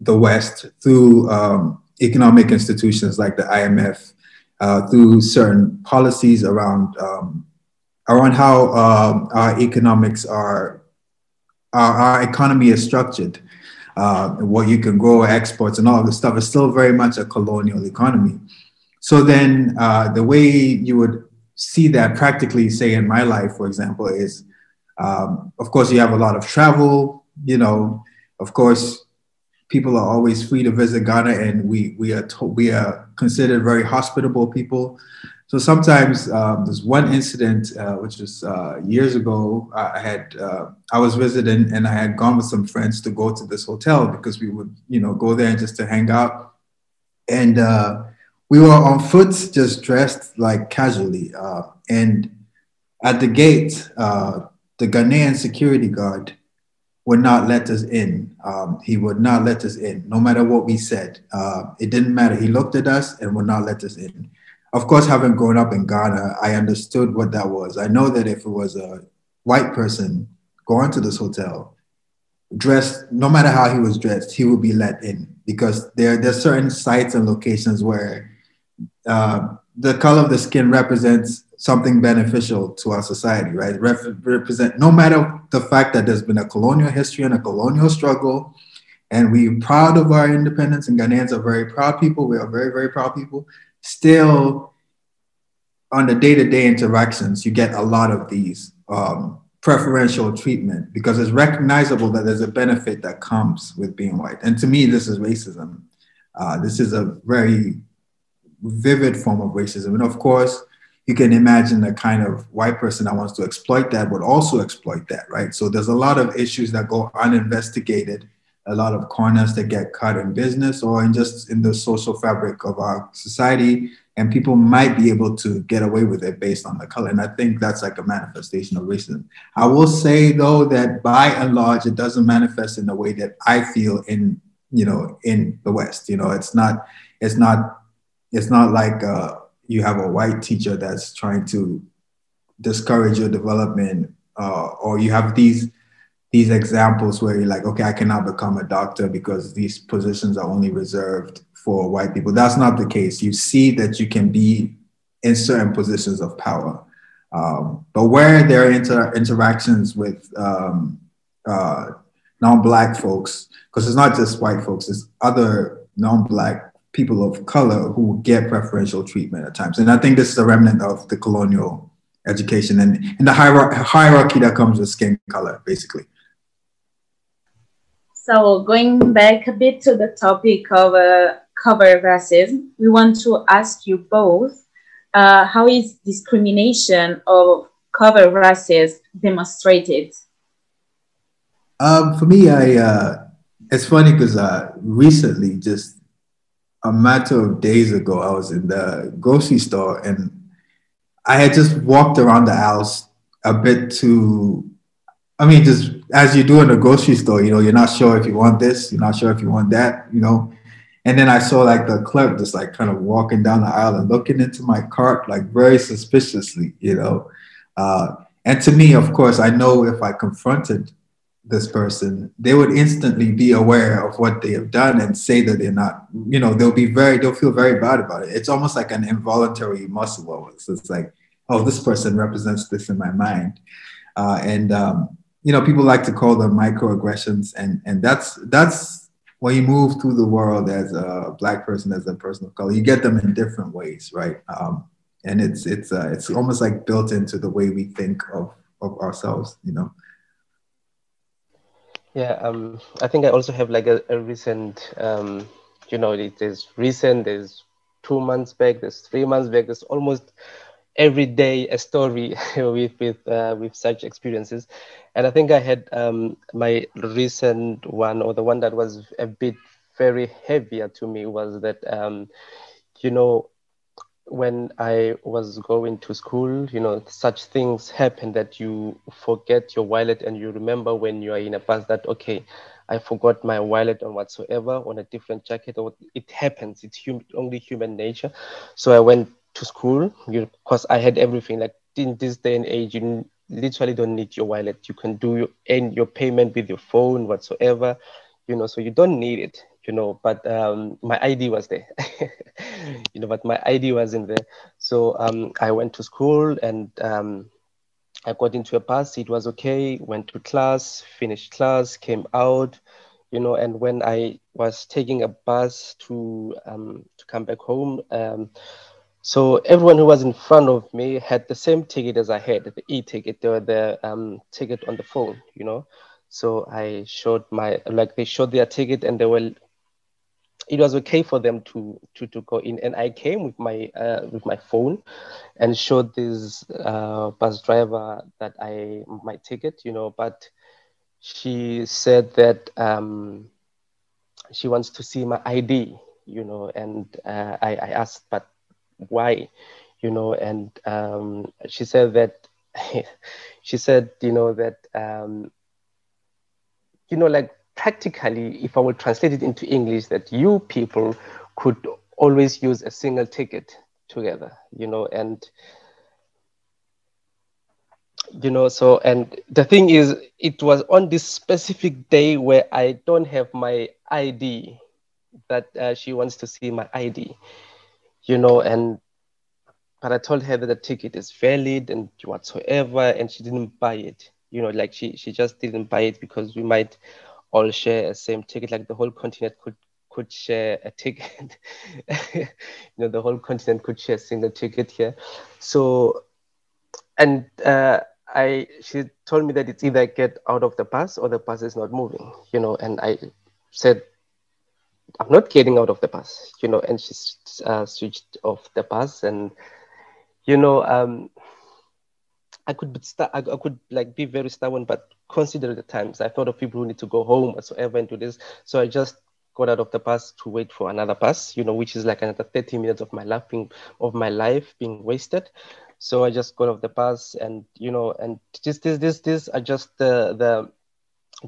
the West through um, economic institutions like the IMF, uh, through certain policies around um, around how um, our economics are, our, our, economy is structured, uh, what you can grow, exports, and all this stuff is still very much a colonial economy. So then, uh, the way you would see that practically, say in my life, for example, is um, of course you have a lot of travel. You know, of course, people are always free to visit Ghana, and we we are to, we are considered very hospitable people. So sometimes um, there's one incident uh, which was uh, years ago. I had uh, I was visiting and I had gone with some friends to go to this hotel because we would you know go there just to hang out, and uh, we were on foot, just dressed like casually. Uh, and at the gate, uh, the Ghanaian security guard would not let us in. Um, he would not let us in, no matter what we said. Uh, it didn't matter. He looked at us and would not let us in. Of course, having grown up in Ghana, I understood what that was. I know that if it was a white person going to this hotel, dressed, no matter how he was dressed, he would be let in because there, there are certain sites and locations where uh, the color of the skin represents something beneficial to our society, right? Rep- represent no matter the fact that there's been a colonial history and a colonial struggle, and we're proud of our independence, and Ghanaians are very proud people. We are very, very proud people. Still, on the day-to-day interactions, you get a lot of these um, preferential treatment because it's recognizable that there's a benefit that comes with being white. And to me, this is racism. Uh, this is a very vivid form of racism. And of course, you can imagine the kind of white person that wants to exploit that would also exploit that, right? So there's a lot of issues that go uninvestigated, a lot of corners that get cut in business or in just in the social fabric of our society. And people might be able to get away with it based on the color. And I think that's like a manifestation of racism. I will say though that by and large, it doesn't manifest in the way that I feel in, you know, in the West. You know, it's not, it's not it's not like uh, you have a white teacher that's trying to discourage your development, uh, or you have these these examples where you're like, okay, I cannot become a doctor because these positions are only reserved for white people. That's not the case. You see that you can be in certain positions of power. Um, but where there are inter- interactions with um, uh, non-black folks, because it's not just white folks, it's other non-black people of color who get preferential treatment at times. And I think this is a remnant of the colonial education and, and the hier- hierarchy that comes with skin color, basically. So, going back a bit to the topic of uh, covert racism, we want to ask you both uh, how is discrimination of covert racism demonstrated? Um, for me, I uh, it's funny because uh, recently, just a matter of days ago, I was in the grocery store and I had just walked around the aisles a bit to, I mean, just as you do in a grocery store, you know, you're not sure if you want this, you're not sure if you want that, you know. And then I saw like the clerk just like kind of walking down the aisle and looking into my cart like very suspiciously, you know. Uh, and to me, of course, I know if I confronted this person, they would instantly be aware of what they have done and say that they're not, you know, they'll be very, they'll feel very bad about it. It's almost like an involuntary muscle. It's like, oh, this person represents this in my mind. Uh, and, um, you know, people like to call them microaggressions. And, and that's, that's when you move through the world as a black person, as a person of color, you get them in different ways, right? Um, and it's, it's, uh, it's almost like built into the way we think of, of ourselves, you know? Yeah, um, I think I also have like a, a recent, um, you know, it is recent, there's two months back, there's three months back, there's almost every day a story with with uh, with such experiences. And I think I had um, my recent one, or the one that was a bit very heavier to me, was that, um, you know, when I was going to school, you know, such things happen that you forget your wallet and you remember when you are in a bus that, okay, I forgot my wallet or whatsoever on a different jacket or it happens. It's hum- only human nature. So I went to school because I had everything. Like in this day and age, you literally don't need your wallet. You can do your, your payment with your phone whatsoever, you know, so you don't need it you know, but um, my ID was there, you know, but my ID wasn't there. So um, I went to school and um, I got into a bus. It was okay. Went to class, finished class, came out, you know, and when I was taking a bus to um, to come back home, um, so everyone who was in front of me had the same ticket as I had, the e-ticket, the, the um, ticket on the phone, you know. So I showed my, like they showed their ticket and they were, it was okay for them to, to, to go in. And I came with my, uh, with my phone and showed this uh, bus driver that I, my ticket, you know, but she said that um, she wants to see my ID, you know, and uh, I, I asked, but why you know and um, she said that she said you know that um, you know like practically if i would translate it into english that you people could always use a single ticket together you know and you know so and the thing is it was on this specific day where i don't have my id that uh, she wants to see my id you know, and but I told her that the ticket is valid and whatsoever, and she didn't buy it. You know, like she she just didn't buy it because we might all share a same ticket, like the whole continent could could share a ticket. you know, the whole continent could share a single ticket here. So, and uh, I she told me that it's either I get out of the bus or the bus is not moving. You know, and I said I'm not getting out of the bus, you know, and she uh, switched off the bus, and you know, um, I could be st- I, could like be very stubborn, but consider the times. I thought of people who need to go home whatsoever and do this, so I just got out of the bus to wait for another bus, you know, which is like another 30 minutes of my life being of my life being wasted. So I just got off the bus, and you know, and just this this this are just the the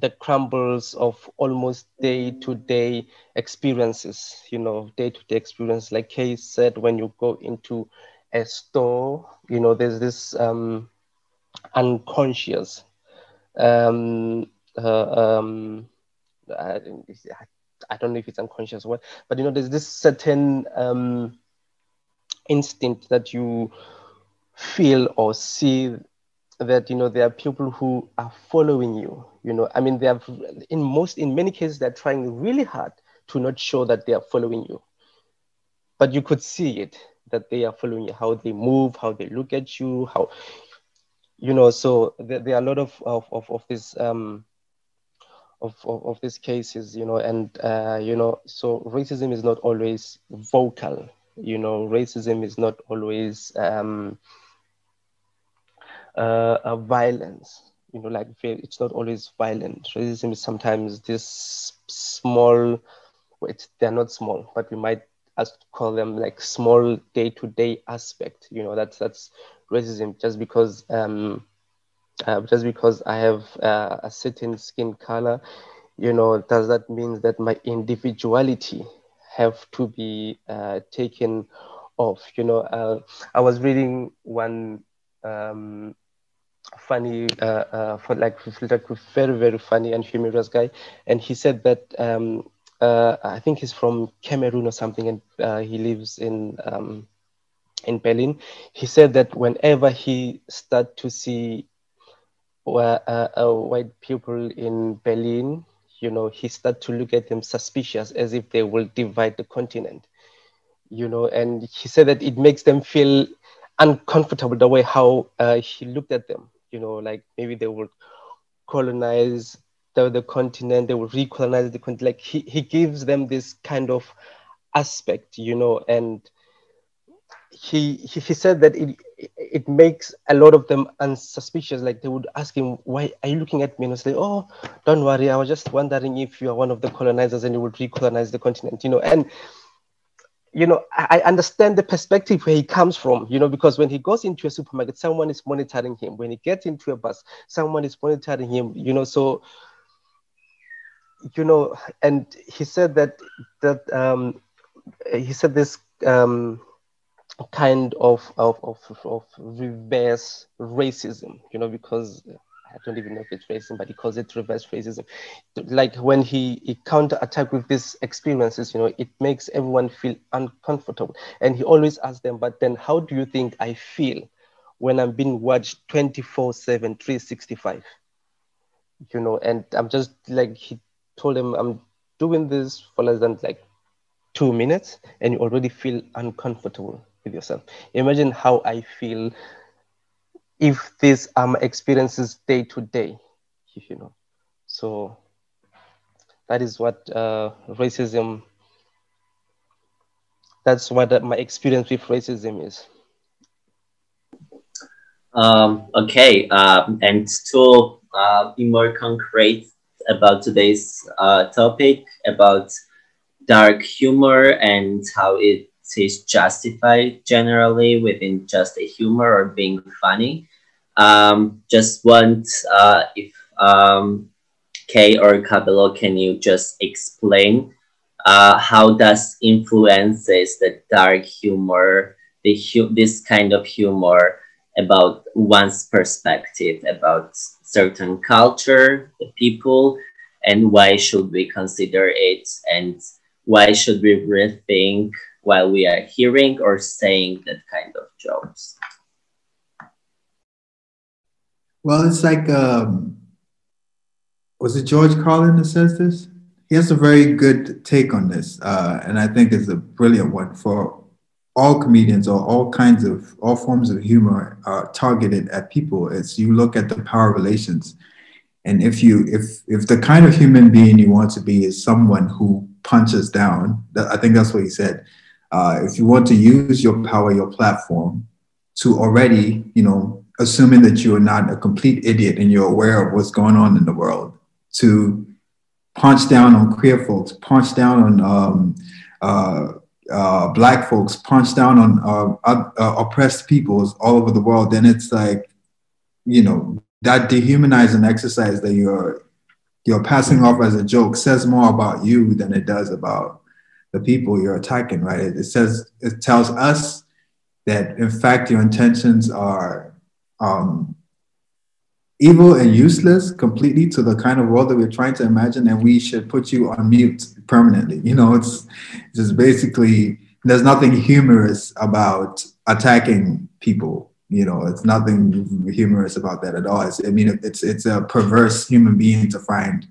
the crumbles of almost day-to-day experiences you know day-to-day experience like kay said when you go into a store you know there's this um, unconscious. Um, uh, um, I, I, don't know if it's unconscious what but you know there's this certain um, instinct that you feel or see that you know there are people who are following you you know. I mean they have in most in many cases they're trying really hard to not show that they are following you. But you could see it that they are following you how they move how they look at you how you know so there, there are a lot of of of, of this um of, of, of these cases you know and uh, you know so racism is not always vocal you know racism is not always um uh, a violence. You know, like it's not always violent. Racism is sometimes this small. Wait, they're not small, but we might as call them like small day-to-day aspect. You know, that's that's racism. Just because um, uh, just because I have uh, a certain skin color, you know, does that mean that my individuality have to be uh, taken off? You know, uh, I was reading one um, funny, uh, uh, for like, like very, very funny and humorous guy. And he said that um, I think he's from Cameroon or something, and he lives in um, in Berlin. He said that whenever he start to see uh, uh, white people in Berlin, you know, he start to look at them suspicious, as if they will divide the continent. You know, and he said that it makes them feel uncomfortable the way how he looked at them you know, like maybe they would colonize the, the continent, they would recolonize the continent. Like he, he gives them this kind of aspect, you know, and he, he, he said that it, it makes a lot of them unsuspicious. Like they would ask him, why are you looking at me? And I say, oh, don't worry. I was just wondering if you are one of the colonizers and you would recolonize the continent, you know, and you know, I understand the perspective where he comes from, you know, because when he goes into a supermarket, someone is monitoring him. When he gets into a bus, someone is monitoring him, you know, so, you know, and he said that, that, um, he said this um, kind of, of, of, of reverse racism, you know, because I don't even know if it's racism, but he calls it reverse racism. Like when he, he counter attack with these experiences, you know, it makes everyone feel uncomfortable. And he always asks them, but then how do you think I feel when I'm being watched 24 7, 365? You know, and I'm just like, he told him, I'm doing this for less than like two minutes and you already feel uncomfortable with yourself. Imagine how I feel if these are my experiences day to day, if you know. So that is what uh, racism, that's what my experience with racism is. Um, okay, um, and to uh, be more concrete about today's uh, topic about dark humor and how it is justified generally within just a humor or being funny. Um, just want uh, if um, Kay or Kabelo, can you just explain uh, how does influences the dark humor, the hu- this kind of humor about one's perspective about certain culture, the people, and why should we consider it and why should we rethink while we are hearing or saying that kind of jokes? Well, it's like, um, was it George Carlin that says this? He has a very good take on this, uh, and I think it's a brilliant one for all comedians or all kinds of all forms of humor are targeted at people. It's you look at the power relations, and if you if if the kind of human being you want to be is someone who punches down, I think that's what he said. Uh, if you want to use your power, your platform, to already, you know, assuming that you are not a complete idiot and you're aware of what's going on in the world, to punch down on queer folks, punch down on um, uh, uh, black folks, punch down on uh, uh, oppressed peoples all over the world, then it's like, you know, that dehumanizing exercise that you're you're passing off as a joke says more about you than it does about the people you're attacking, right? It, it says it tells us that in fact your intentions are um, evil and useless completely to the kind of world that we're trying to imagine, and we should put you on mute permanently. You know, it's just basically there's nothing humorous about attacking people. You know, it's nothing humorous about that at all. It's, I mean, it's it's a perverse human being to find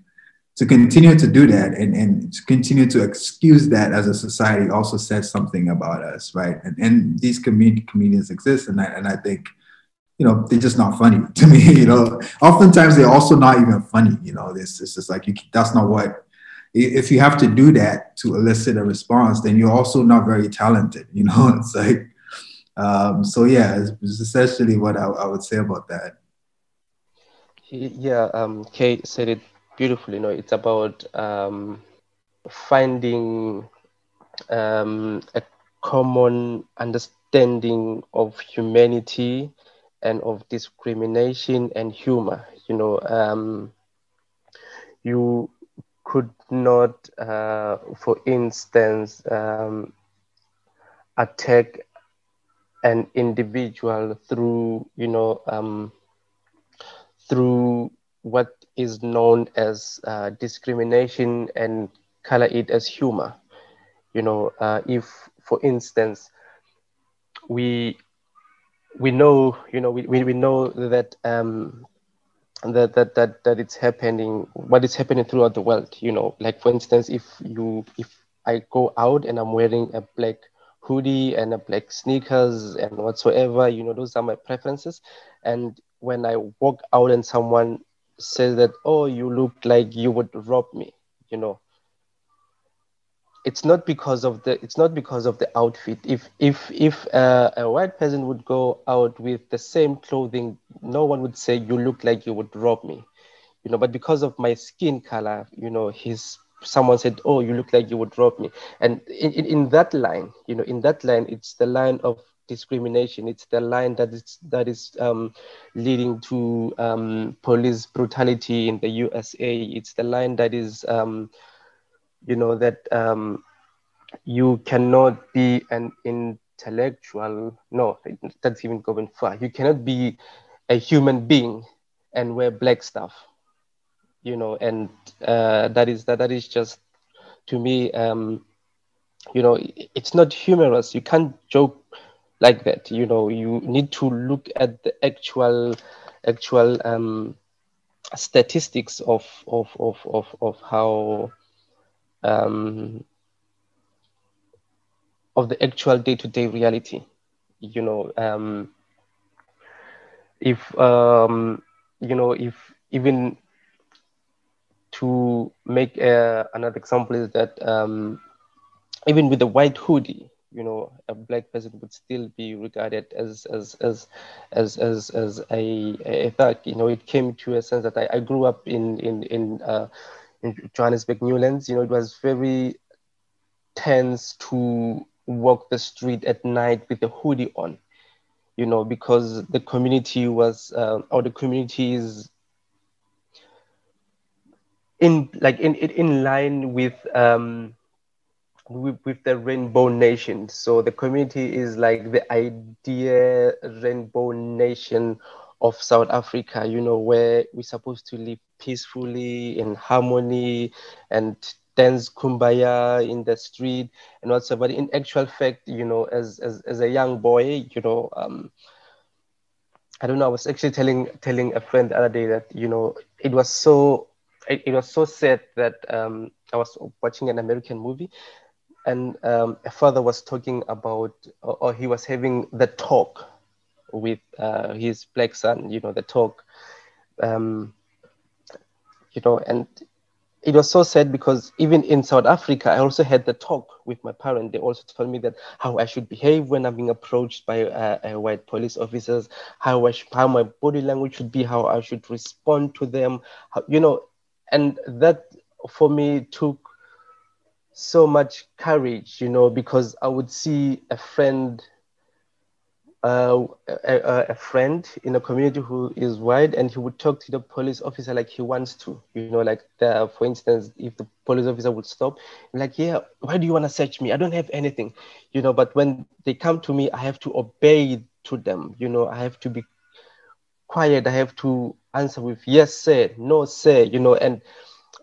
to continue to do that and, and to continue to excuse that as a society also says something about us, right? And, and these com- comedians exist, and I, and I think you know, they're just not funny to me. You know, oftentimes they're also not even funny. You know, it's, it's just like you, that's not what. If you have to do that to elicit a response, then you're also not very talented. You know, it's like, um, so yeah, it's, it's essentially what I, I, would say about that. Yeah, um, Kate said it beautifully. You know, it's about um, finding um, a common understanding of humanity and of discrimination and humor. You know, um, you could not, uh, for instance, um, attack an individual through, you know, um, through what is known as uh, discrimination and color it as humor. You know, uh, if, for instance, we we know, you know, we, we, know that um, that, that that that it's happening. What is happening throughout the world, you know, like for instance, if you if I go out and I'm wearing a black hoodie and a black sneakers and whatsoever, you know, those are my preferences. And when I walk out and someone says that, oh, you look like you would rob me, you know, it's not because of the it's not because of the outfit. If if if uh, a white person would go out with the same clothing no one would say you look like you would rob me you know. But because of my skin color you know his someone said oh you look like you would rob me. And in, in, in that line you know in that line it's the line of discrimination. It's the line that is that is um, leading to um, police brutality in the usa it's the line that is um, you know that um, you cannot be an intellectual no that's even going far. You cannot be a human being and wear black stuff you know and uh, that is that that is just to me um, you know it's not humorous. You can't joke like that you know you need to look at the actual actual um, statistics of of of of, of how um, of the actual day-to-day reality you know, um, if um, you know, if even to make uh, another example is that um, even with the white hoodie, you know, a black person would still be regarded as as as as as, as a, a thug. You know, it came to a sense that I, I grew up in in in, uh, in Johannesburg, Newlands. You know, it was very tense to walk the street at night with a hoodie on. You know, because the community was uh, or the community is in like in in line with um with, with the rainbow nation. So the community is like the idea rainbow nation of south africa you know where we're supposed to live peacefully in harmony and dance kumbaya in the street and whatsoever but in actual fact you know as as, as a young boy you know um i don't know i was actually telling telling a friend the other day that you know it was so it, it was so sad that um, I was watching an American movie and um, a father was talking about, or, or, he was having the talk with uh, his black son, you know, the talk, um, you know, and it was so sad because even in South Africa, I also had the talk with my parents. They also told me that how I should behave when I'm being approached by uh, uh, white police officers, how I should, how my body language should be, how I should respond to them, how, you know, and that for me took so much courage you know because i would see a friend uh, a, a, friend in a community who is white and he would talk to the police officer like he wants to you know like the, for instance if the police officer would stop like yeah why do you want to search me? I don't have anything you know but when they come to me i have to obey to them you know i have to be quiet i have to answer with yes sir no sir you know and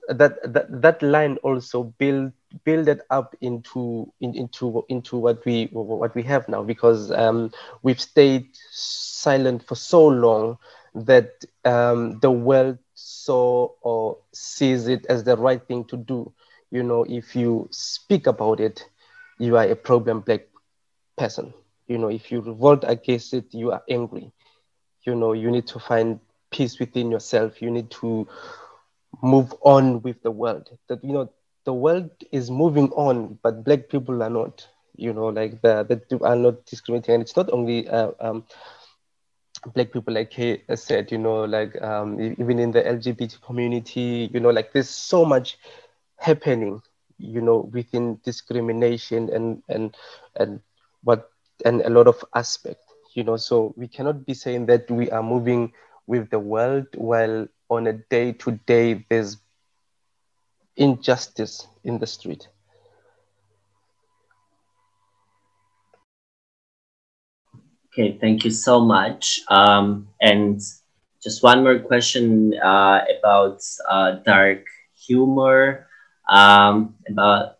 that that, that line also build build it up into in, into into what we what we have now because um, we've stayed silent for so long that um, the world saw or sees it as the right thing to do. You know if you speak about it you are a problem black person. You know if you revolt against it you are angry. You know you need to find peace within yourself. You need to move on with the world. That you know the world is moving on but black people are not you know like the that are not discriminating. And it's not only uh, um, black people like he said you know like um, even in the lgbt community you know like there's so much happening you know within discrimination and and and what and a lot of aspect you know. So we cannot be saying that we are moving with the world while on a day to day there's injustice in the street. Okay, thank you so much. Um, and just one more question uh, about uh, dark humor. Um, about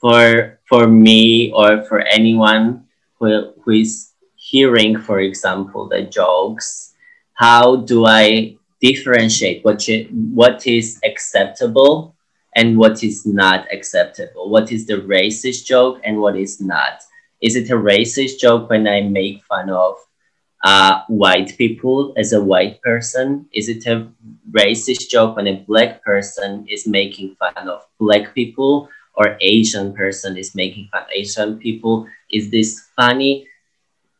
for for me or for anyone who, who is hearing, for example, the jokes, how do I differentiate what, what is acceptable and what is not acceptable. What is the racist joke and what is not? Is it a racist joke when I make fun of uh, white people as a white person? Is it a racist joke when a black person is making fun of black people or Asian person is making fun of Asian people? Is this funny?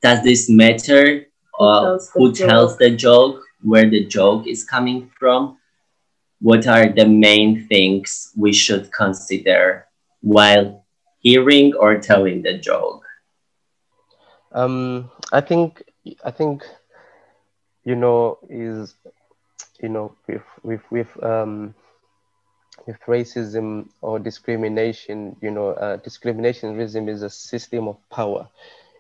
Does this matter? Uh, who tells, who tells the joke? where the joke is coming from, what are the main things we should consider while hearing or telling the joke? Um, I think I think you know is you know with with with um, with racism or discrimination, you know, uh, discriminationism is a system of power.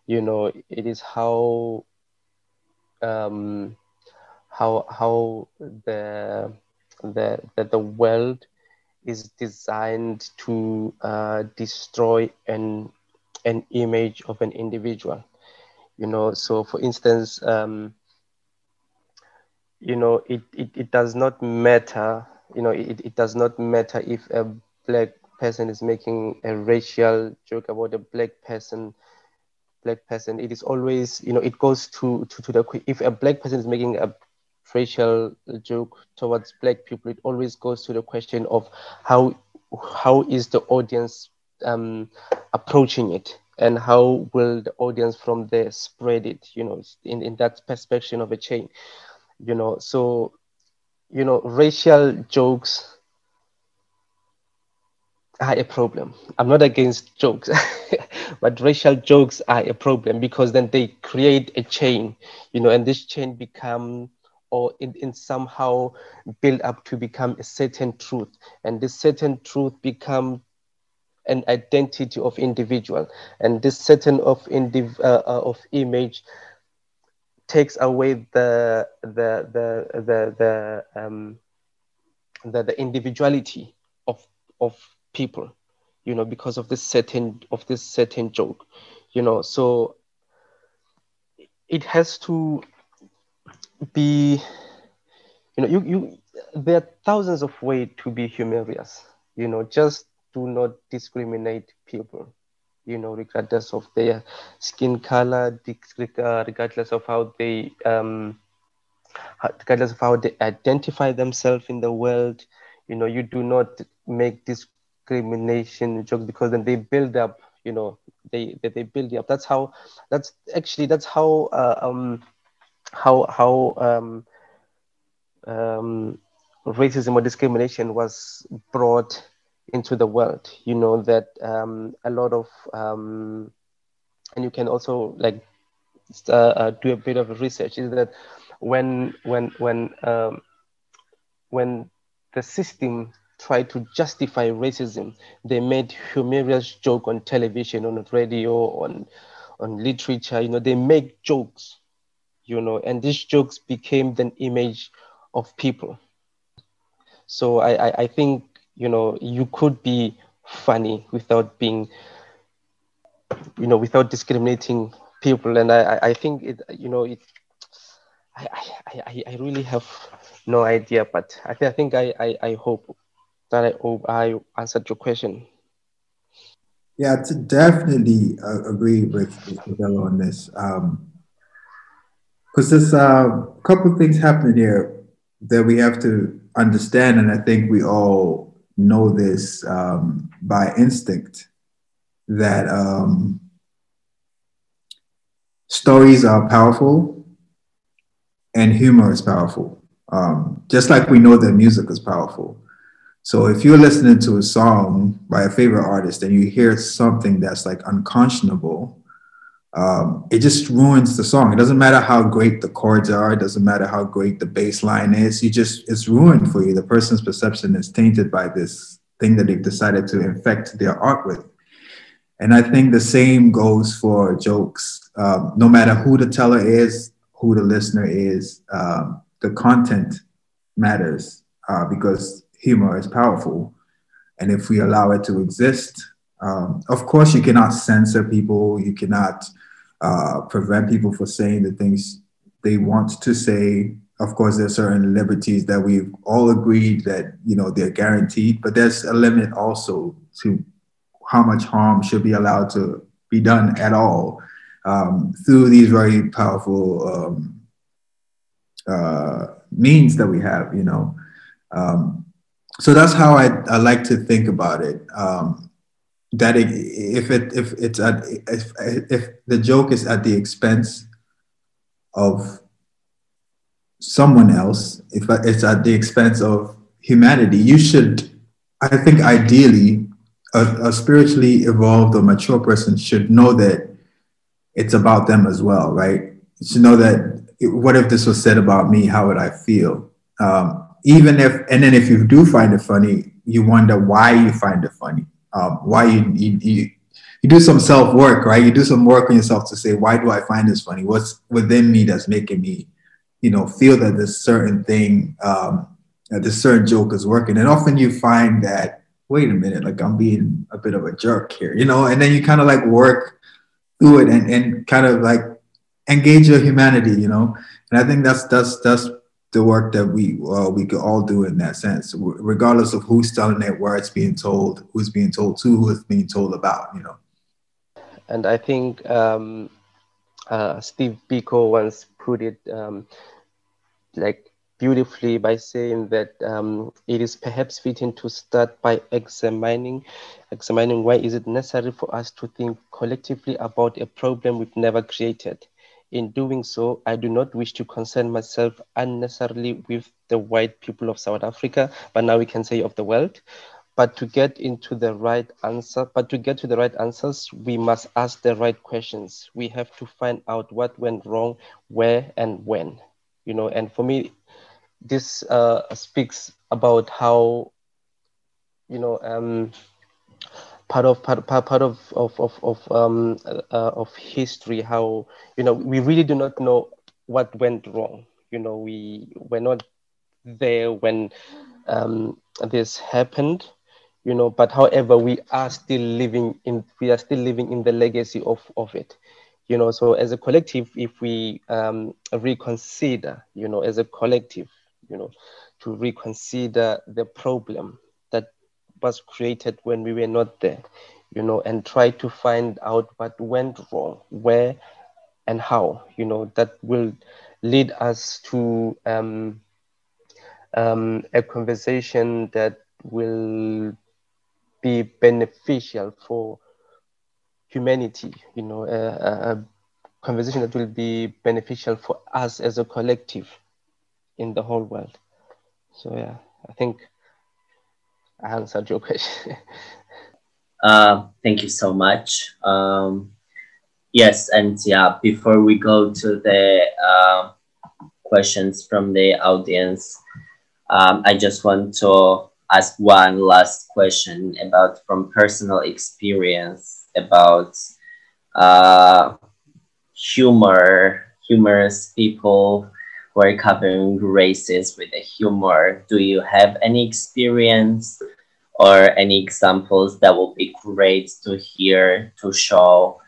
You know, it is how um, how how the the, the world is designed to uh, destroy an an image of an individual. You know so for instance um, you know it, it, it does not matter you know it, it does not matter if a black person is making a racial joke about a black person black person, it is always, you know, it goes to, to, to the, if a black person is making a racial joke towards black people, it always goes to the question of how, how is the audience um, approaching it and how will the audience from there spread it, you know, in, in that perspective of a chain, you know, so, you know, racial jokes are a problem. I'm not against jokes, but racial jokes are a problem because then they create a chain, you know, and this chain become or in, in somehow build up to become a certain truth. And this certain truth become an identity of individual. And this certain of indiv- uh, uh, of image takes away the the the the the um the, the individuality of of people you know because of this certain of this certain joke you know so it has to be you know you you there are thousands of ways to be humorous you know just do not discriminate people you know regardless of their skin color regardless of how they um regardless of how they identify themselves in the world you know you do not make discrimination jokes because then they build up you know they they, they build up. That's how that's actually that's how uh, um how how um um racism or discrimination was brought into the world you know that um a lot of um and you can also like uh, uh, do a bit of research is that when when when um when the system tried to justify racism. They made humorous joke on television, on radio, on on literature. You know, they make jokes, you know, and these jokes became the image of people. So I, I, I think, you know, you could be funny without being, you know, without discriminating people. And I, I think it, you know, it, I, I, I really have no idea, but I, th- I think I, I, I hope that I hope I answered your question. Yeah, to definitely uh, agree with Kabelo on this. Because there's uh, a couple of things happening here that we have to understand, and I think we all know this um, by instinct that um, stories are powerful and humor is powerful. Um, just like we know that music is powerful. So if you're listening to a song by a favorite artist and you hear something that's like unconscionable, um, it just ruins the song. It doesn't matter how great the chords are. It doesn't matter how great the bass line is. You just it's ruined for you. The person's perception is tainted by this thing that they've decided to infect their art with. And I think the same goes for jokes. Um, no matter who the teller is, who the listener is, um, the content matters uh, because humor is powerful. And if we allow it to exist, um, of course, you cannot censor people. You cannot uh, prevent people from saying the things they want to say. Of course, there are certain liberties that we've all agreed that you know they're guaranteed, but there's a limit also to how much harm should be allowed to be done at all um, through these very powerful um, uh, means that we have. You know, um, so that's how I, I like to think about it. Um, that it, if it if it's at if, if the joke is at the expense of someone else, if it's at the expense of humanity, you should. I think ideally, a, a spiritually evolved or mature person should know that it's about them as well, right? To know that what if this was said about me? How would I feel? Um, even if and then if you do find it funny you wonder why you find it funny um, why you, you, you you do some self work right? You do some work on yourself to say why do i find this funny? What's within me that's making me you know feel that this certain thing um, this certain joke is working? And often you find that wait a minute like i'm being a bit of a jerk here you know? And then you kind of like work through it and, and kind of like engage your humanity you know? And i think that's that's that's the work that we uh, we could all do in that sense, regardless of who's telling it, where it's being told, who's being told to, who it's being told about. You know. and I think um, uh, Steve Biko once put it um, like beautifully by saying that um, it is perhaps fitting to start by examining examining why is it necessary for us to think collectively about a problem we've never created in doing so, I do not wish to concern myself unnecessarily with the white people of South Africa, but now we can say of the world. But to get into the right answer, but to get to the right answers, we must ask the right questions. We have to find out what went wrong, where and when. You know, and for me, this uh, speaks about how, you know, um, part of part, part, part of of of of, um, uh, of history how you know we really do not know what went wrong. You know we were not there when um, this happened you know but however we are still living in we are still living in the legacy of of it. You know so as a collective if we um, reconsider you know as a collective you know to reconsider the problem was created when we were not there, you know, and try to find out what went wrong, where and how, you know, that will lead us to um, um, a conversation that will be beneficial for humanity, you know, a, a conversation that will be beneficial for us as a collective in the whole world. So yeah, I think I answered your question. uh, thank you so much. Um, yes, and yeah, before we go to the uh, questions from the audience, um, I just want to ask one last question about from personal experience about uh, humor, humorous people who are covering races with a humor. Do you have any experience or any examples that will be great to hear to show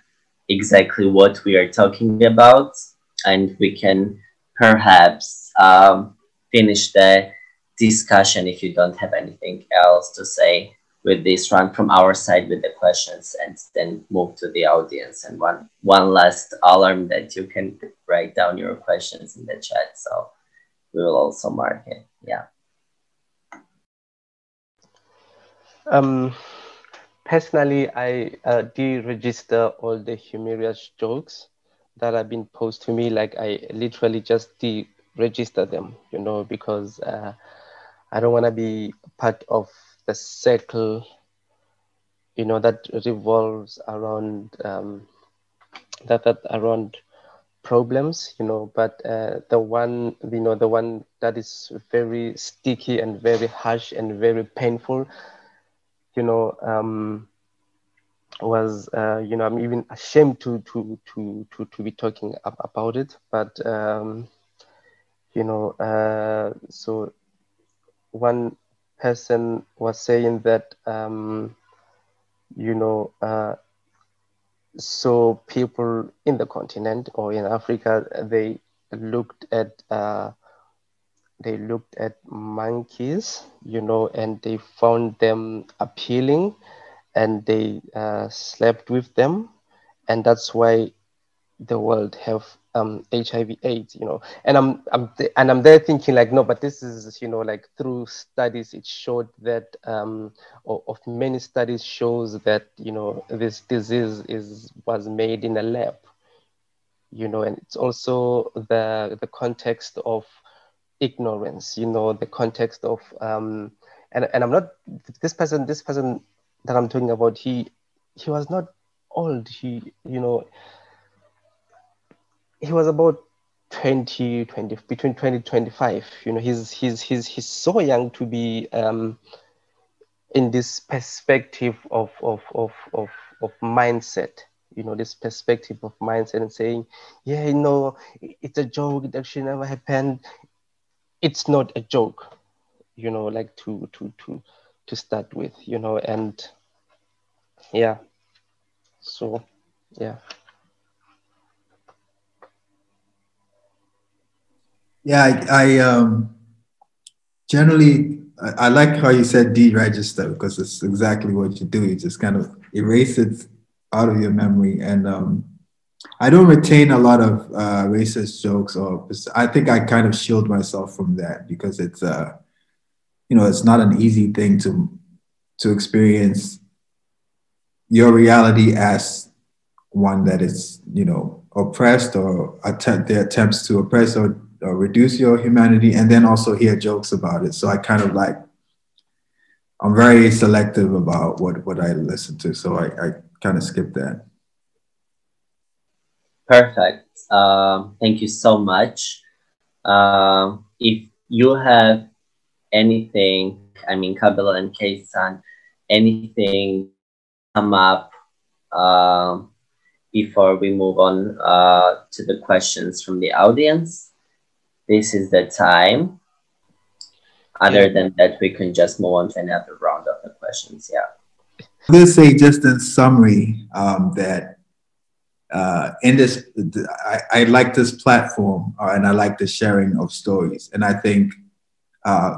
exactly what we are talking about? And we can perhaps um, finish the discussion if you don't have anything else to say with this run from our side with the questions and then move to the audience. And one one last alarm that you can write down your questions in the chat. So we will also mark it. Yeah. Um personally i uh, de-register all the humorous jokes that have been posed to me. Like i literally just de-register them you know because uh, i don't want to be part of the circle, you know, that revolves around um, that that around problems, you know. But uh, the one, you know, the one that is very sticky and very harsh and very painful, you know. Um, was uh, you know I'm even ashamed to to to to to be talking about it, but um, you know uh, so one person was saying that um, you know uh, so people in the continent or in Africa they looked at uh, they looked at monkeys you know and they found them appealing and they uh, slept with them. And that's why the world have um, HIV AIDS, you know, and I'm, I'm and I'm there thinking like, no, but this is, you know, like through studies, it showed that, um, of many studies shows that, you know, this disease is was made in a lab, you know, and it's also the the context of ignorance, you know, the context of, um, and and I'm not this person, this person that I'm talking about, he he was not old, he, you know he was about 20, 20 between 20 25 you know he's he's he's he's so young to be um in this perspective of of of of, of mindset you know this perspective of mindset and saying yeah you know it's a joke it actually never happened it's not a joke you know like to to to to start with you know and yeah. So yeah Yeah, I, I um, generally I, I, like how you said deregister because it's exactly what you do. You just kind of erase it out of your memory. And um, I don't retain a lot of uh, racist jokes, or I think I kind of shield myself from that because it's, uh, you know, it's not an easy thing to to experience your reality as one that is, you know, oppressed or attempt their attempts to oppress or, or reduce your humanity, and then also hear jokes about it. So I kind of like I'm very selective about what what I listen to, so I, I kind of skip that. Perfect. Um, thank you so much. Um, if you have anything, I mean, Kabelo and Kaesun, anything come up um, before we move on uh, to the questions from the audience, this is the time. Other than that, we can just move on to another round of the questions. Yeah. I'm going to say just in summary um, that uh, in this, I, I, like this platform uh, and I like the sharing of stories. And I think uh,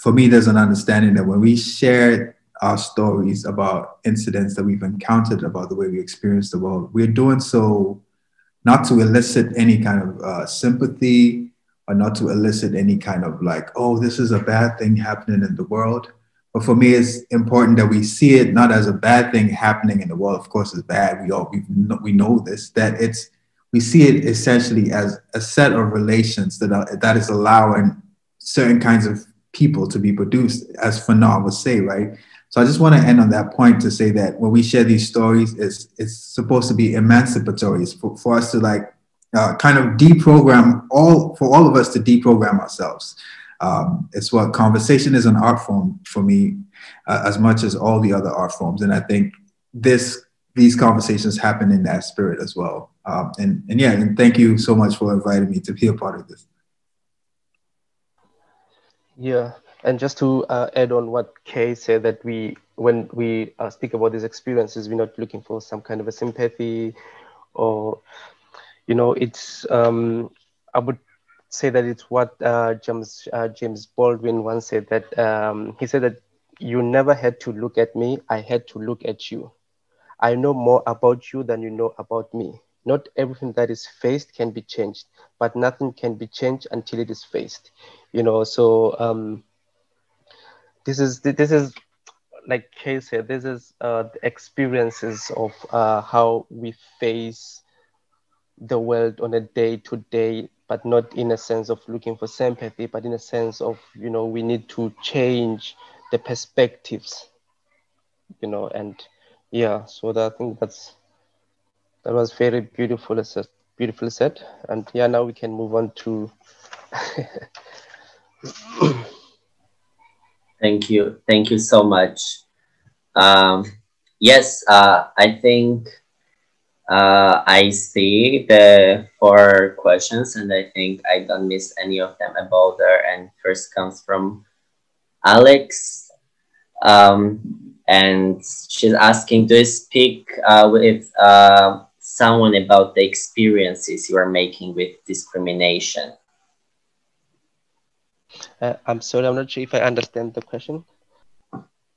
for me, there's an understanding that when we share our stories about incidents that we've encountered, about the way we experience the world, we're doing so not to elicit any kind of uh, sympathy not to elicit any kind of like, oh, this is a bad thing happening in the world. But for me, it's important that we see it not as a bad thing happening in the world. Of course, it's bad. We all we know, we know this. That it's we see it essentially as a set of relations that are, that is allowing certain kinds of people to be produced, as Fanon would say, right? So I just want to end on that point to say that when we share these stories, it's it's supposed to be emancipatory. It's for, for us to like uh, kind of deprogram all for all of us to deprogram ourselves. Um, it's what conversation is an art form for me uh, as much as all the other art forms, and I think this these conversations happen in that spirit as well. Um, and and yeah, and thank you so much for inviting me to be a part of this. Yeah, and just to uh, add on what Kay said, that we when we uh, speak about these experiences, we're not looking for some kind of a sympathy or you know, it's um, I would say that it's what uh, James uh, James Baldwin once said that um, he said that you never had to look at me, I had to look at you. I know more about you than you know about me. Not everything that is faced can be changed, but nothing can be changed until it is faced. You know, so um, this is this is like Kay said, this is uh, the experiences of uh, how we face the world on a day to day, but not in a sense of looking for sympathy, but in a sense of, you know, we need to change the perspectives, you know, and yeah, so that, I think that's, that was very beautiful, beautiful said. And yeah, now we can move on to. Thank you. Thank you so much. Um, yes, uh, I think uh, I see the four questions, and I think I don't miss any of them about there. And first comes from Alex, um, and she's asking, "Do you speak uh, with uh, someone about the experiences you are making with discrimination?" Uh, I'm sorry, I'm not sure if I understand the question.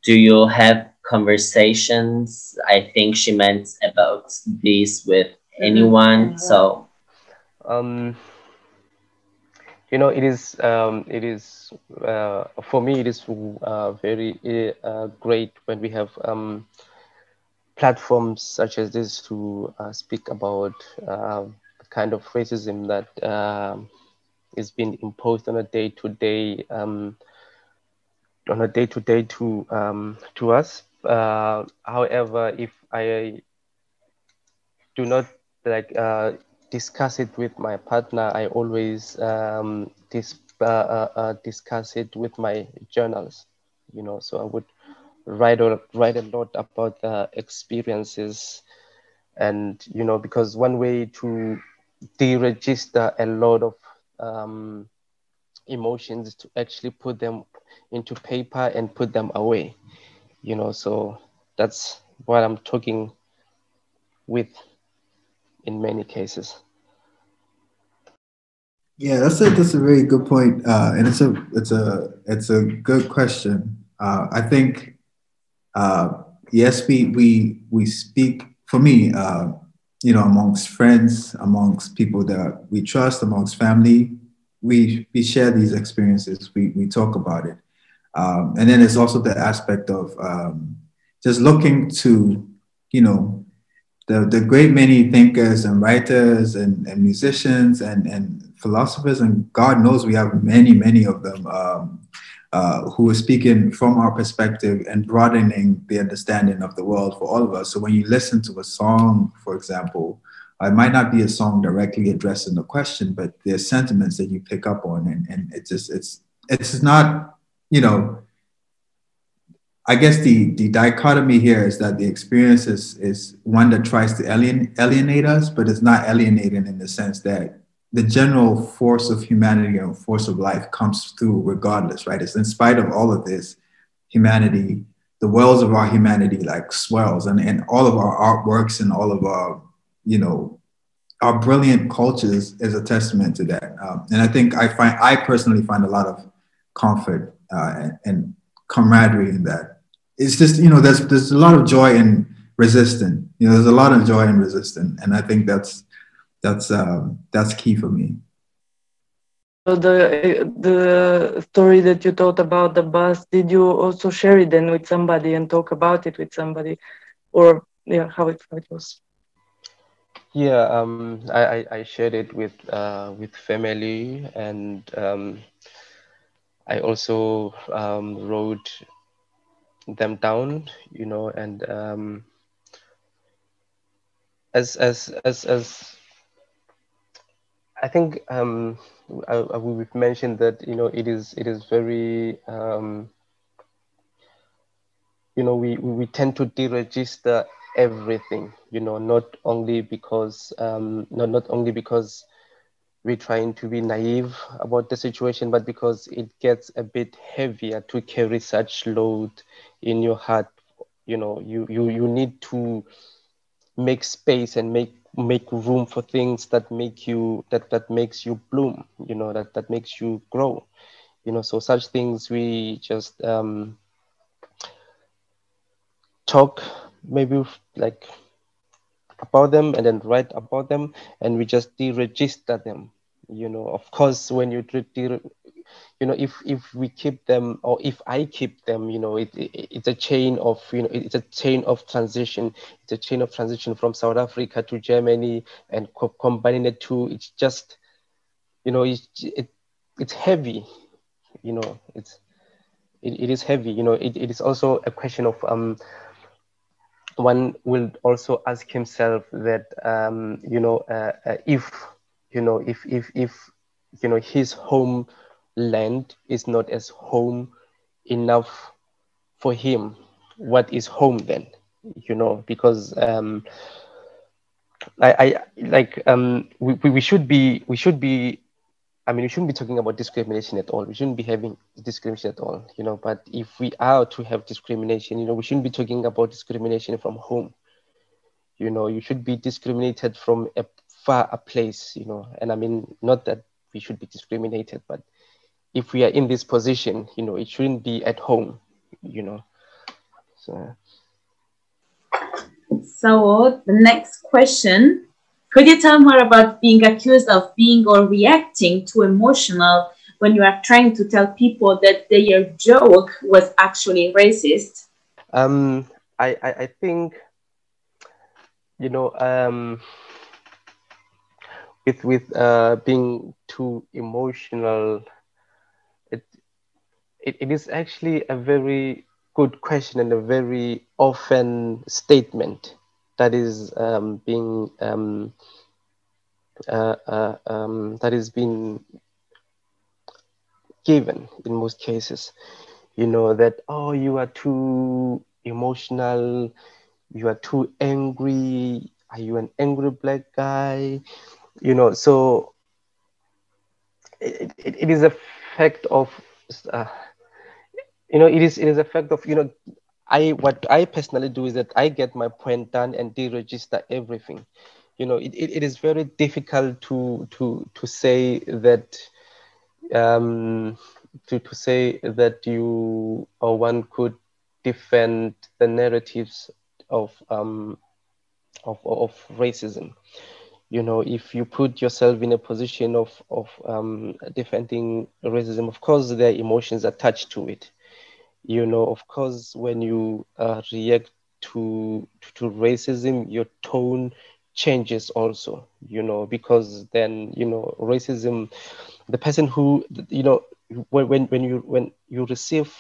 Do you have conversations. I think she meant about this with anyone. So, um, you know, it is um, it is uh, for me. It is uh, very uh, great when we have um, platforms such as this to uh, speak about uh, the kind of racism that um, is being imposed on a day to day on a day to day to um, to us uh, however, if I do not like uh, discuss it with my partner, I always um, dis- uh, uh, uh discuss it with my journals. You know, so I would write write a lot about the experiences, and you know, because one way to deregister a lot of um, emotions to actually put them into paper and put them away you know so that's what i'm talking with in many cases. Yeah that's a that's a very good point uh, and it's a it's a it's a good question. Uh, i think uh, yes we we we speak for me, uh, you know, amongst friends, amongst people that we trust, amongst family, we we share these experiences. We we talk about it, um, and then there's also the aspect of um, just looking to, you know, the the great many thinkers and writers and, and musicians and and philosophers, and God knows we have many many of them. Um, uh, who are speaking from our perspective and broadening the understanding of the world for all of us. So when you listen to a song, for example, it might not be a song directly addressing the question, but there's sentiments that you pick up on, and, and it's just it's it's not you know. I guess the the dichotomy here is that the experience is is one that tries to alien, alienate us, but it's not alienating in the sense that the general force of humanity and force of life comes through regardless, right? It's in spite of all of this, humanity, the wells of our humanity like swells and, and all of our artworks and all of our, you know, our brilliant cultures is a testament to that. Um, and I think I find, I personally find a lot of comfort uh, and, and camaraderie in that. It's just, you know, there's, there's a lot of joy in resisting, you know, there's a lot of joy in resisting. And I think that's, that's um, that's key for me. So the the story that you told about the bus, did you also share it then with somebody and talk about it with somebody, or yeah, how it how it was? Yeah, um, I, I shared it with uh, with family, and um, I also um, wrote them down, you know, and um, as as as as I think um, I, I, we've mentioned that you know it is it is very um, you know we, we tend to deregister everything you know not only because um, not not only because we're trying to be naive about the situation but because it gets a bit heavier to carry such load in your heart you know you you you need to make space and make make room for things that make you that that makes you bloom you know that that makes you grow. You know so such things we just um talk maybe like about them and then write about them and we just deregister them you know of course when you de- you know if if we keep them or if i keep them you know it, it, it's a chain of you know it's a chain of transition. It's a chain of transition from south africa to germany and co- combining the two. It's just you know it's it, it's heavy you know it's it, it is heavy you know. It, it is also a question of um one will also ask himself that um you know uh, uh, if you know if if if you know his home land is not as home enough for him what is home then? You know because um i i like um we, we should be we should be i mean we shouldn't be talking about discrimination at all. We shouldn't be having discrimination at all you know but if we are to have discrimination you know we shouldn't be talking about discrimination from home. You know you should be discriminated from a far a place you know and i mean not that we should be discriminated but if we are in this position, you know, it shouldn't be at home, you know. So, so the next question, could you tell more about being accused of being or reacting too emotional when you are trying to tell people that their joke was actually racist? Um, I, I, I think, you know, um, with with uh, being too emotional it, it is actually a very good question and a very often statement that is um, being um, uh, uh, um, that is being given in most cases. You know that oh you are too emotional, you are too angry. Are you an angry black guy? You know so it, it, it is a fact of uh, you know it is it is a fact of you know i what i personally do is that i get my point done and deregister everything you know it, it, it is very difficult to to to say that um to, to say that you or one could defend the narratives of um of, of racism. You know, if you put yourself in a position of, of um, defending racism, of course, there are emotions attached to it. You know, of course, when you uh, react to, to racism, your tone changes also, you know, because then, you know, racism, the person who, you know, when, when, when you when you receive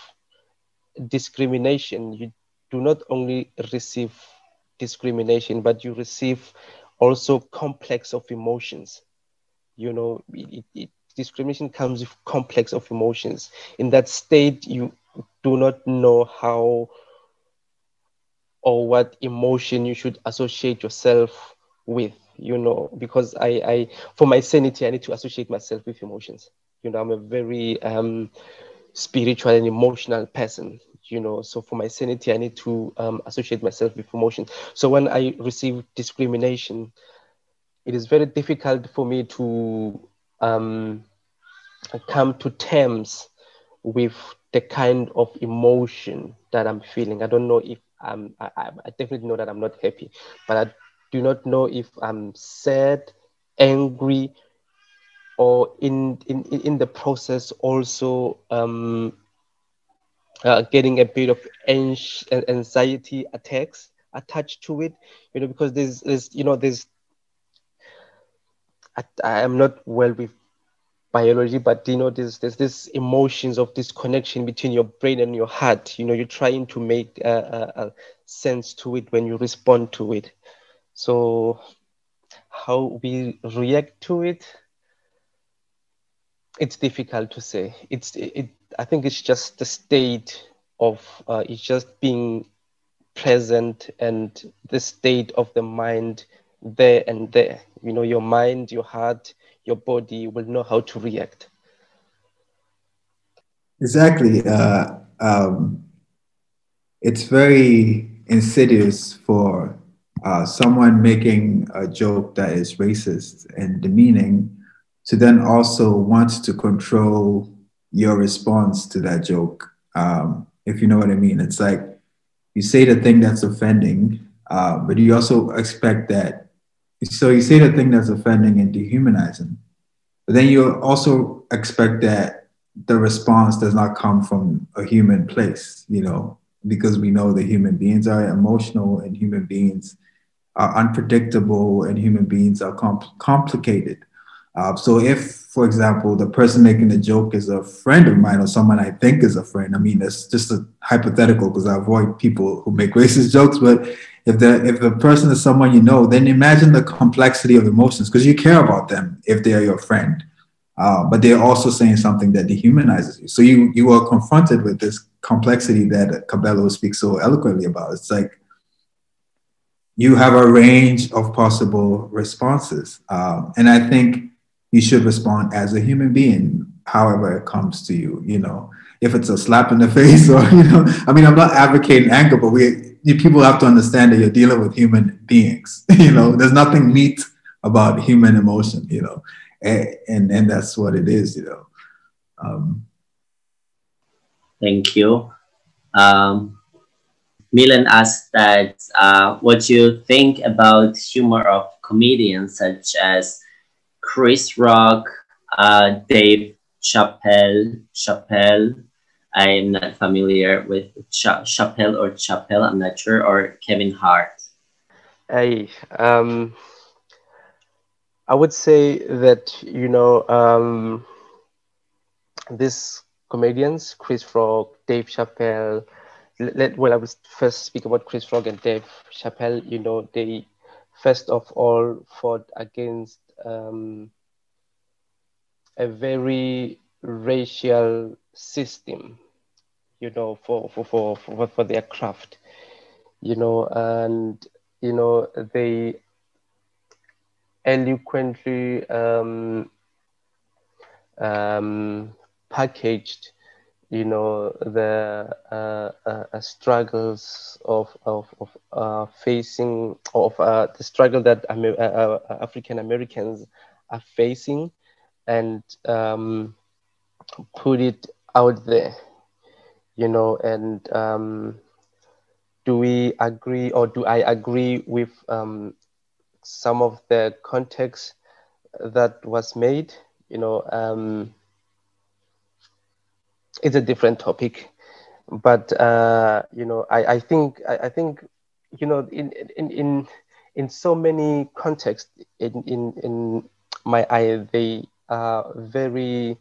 discrimination, you do not only receive discrimination, but you receive also complex of emotions. You know, it, it, discrimination comes with complex of emotions. In that state, you do not know how or what emotion you should associate yourself with you know because i i for my sanity i need to associate myself with emotions you know i'm a very um spiritual and emotional person you know so for my sanity i need to um, associate myself with emotion so when i receive discrimination it is very difficult for me to um, come to terms with the kind of emotion that i'm feeling. I don't know if I'm, I, I definitely know that i'm not happy but i do not know if i'm sad angry or in in in the process also um, uh, getting a bit of anxiety attacks attached to it you know because there's there's you know there's I, I am not well with biology but you know there's there's this emotions of this connection between your brain and your heart. You know you're trying to make a sense to it when you respond to it. So how we react to it it's difficult to say. It's it. I think it's just the state of uh, it's just being present and the state of the mind there and there. You know, your mind, your heart, your body will know how to react. Exactly. Uh, um, it's very insidious for uh, someone making a joke that is racist and demeaning to then also want to control your response to that joke. Um, if you know what I mean, it's like you say the thing that's offending, uh, but you also expect that. So you say the thing that's offending and dehumanizing, but then you also expect that the response does not come from a human place, you know, because we know that human beings are emotional and human beings are unpredictable and human beings are compl- complicated. Uh, so if, for example, the person making the joke is a friend of mine or someone I think is a friend, I mean, it's just a hypothetical because I avoid people who make racist jokes. But if the if the person is someone you know, then imagine the complexity of emotions because you care about them if they are your friend. Uh, but they're also saying something that dehumanizes you. So you you are confronted with this complexity that Kabelo speaks so eloquently about. It's like you have a range of possible responses, um, and I think you should respond as a human being, however it comes to you. You know, if it's a slap in the face or you know, I mean, I'm not advocating anger, but we people have to understand that you're dealing with human beings. you know, there's nothing neat about human emotion. You know, and and, and that's what it is. You know. Um, Thank you. Um, Milan asked that uh, what you think about humor of comedians such as Chris Rock, uh, Dave Chappelle, Chappelle. I'm not familiar with Ch- Chappelle or Chappelle. I'm not sure. Or Kevin Hart. Hey, um, I would say that you know um, these comedians, Chris Rock, Dave Chappelle. Let, well, I will first speak about Chris Rock and Dave Chappelle. You know, they first of all fought against um, a very racial system, you know, for, for, for, for, for their craft, you know, and, you know, they eloquently um, um, packaged you know the uh, uh, struggles of of, of uh, facing of uh, the struggle that Amer- uh, uh, African Americans are facing, and um, put it out there, you know, and um, do we agree or do I agree with um, some of the context that was made? You know, um, it's a different topic, but uh, you know, I, I think I, I think you know in in in in so many contexts in in in my eye they are very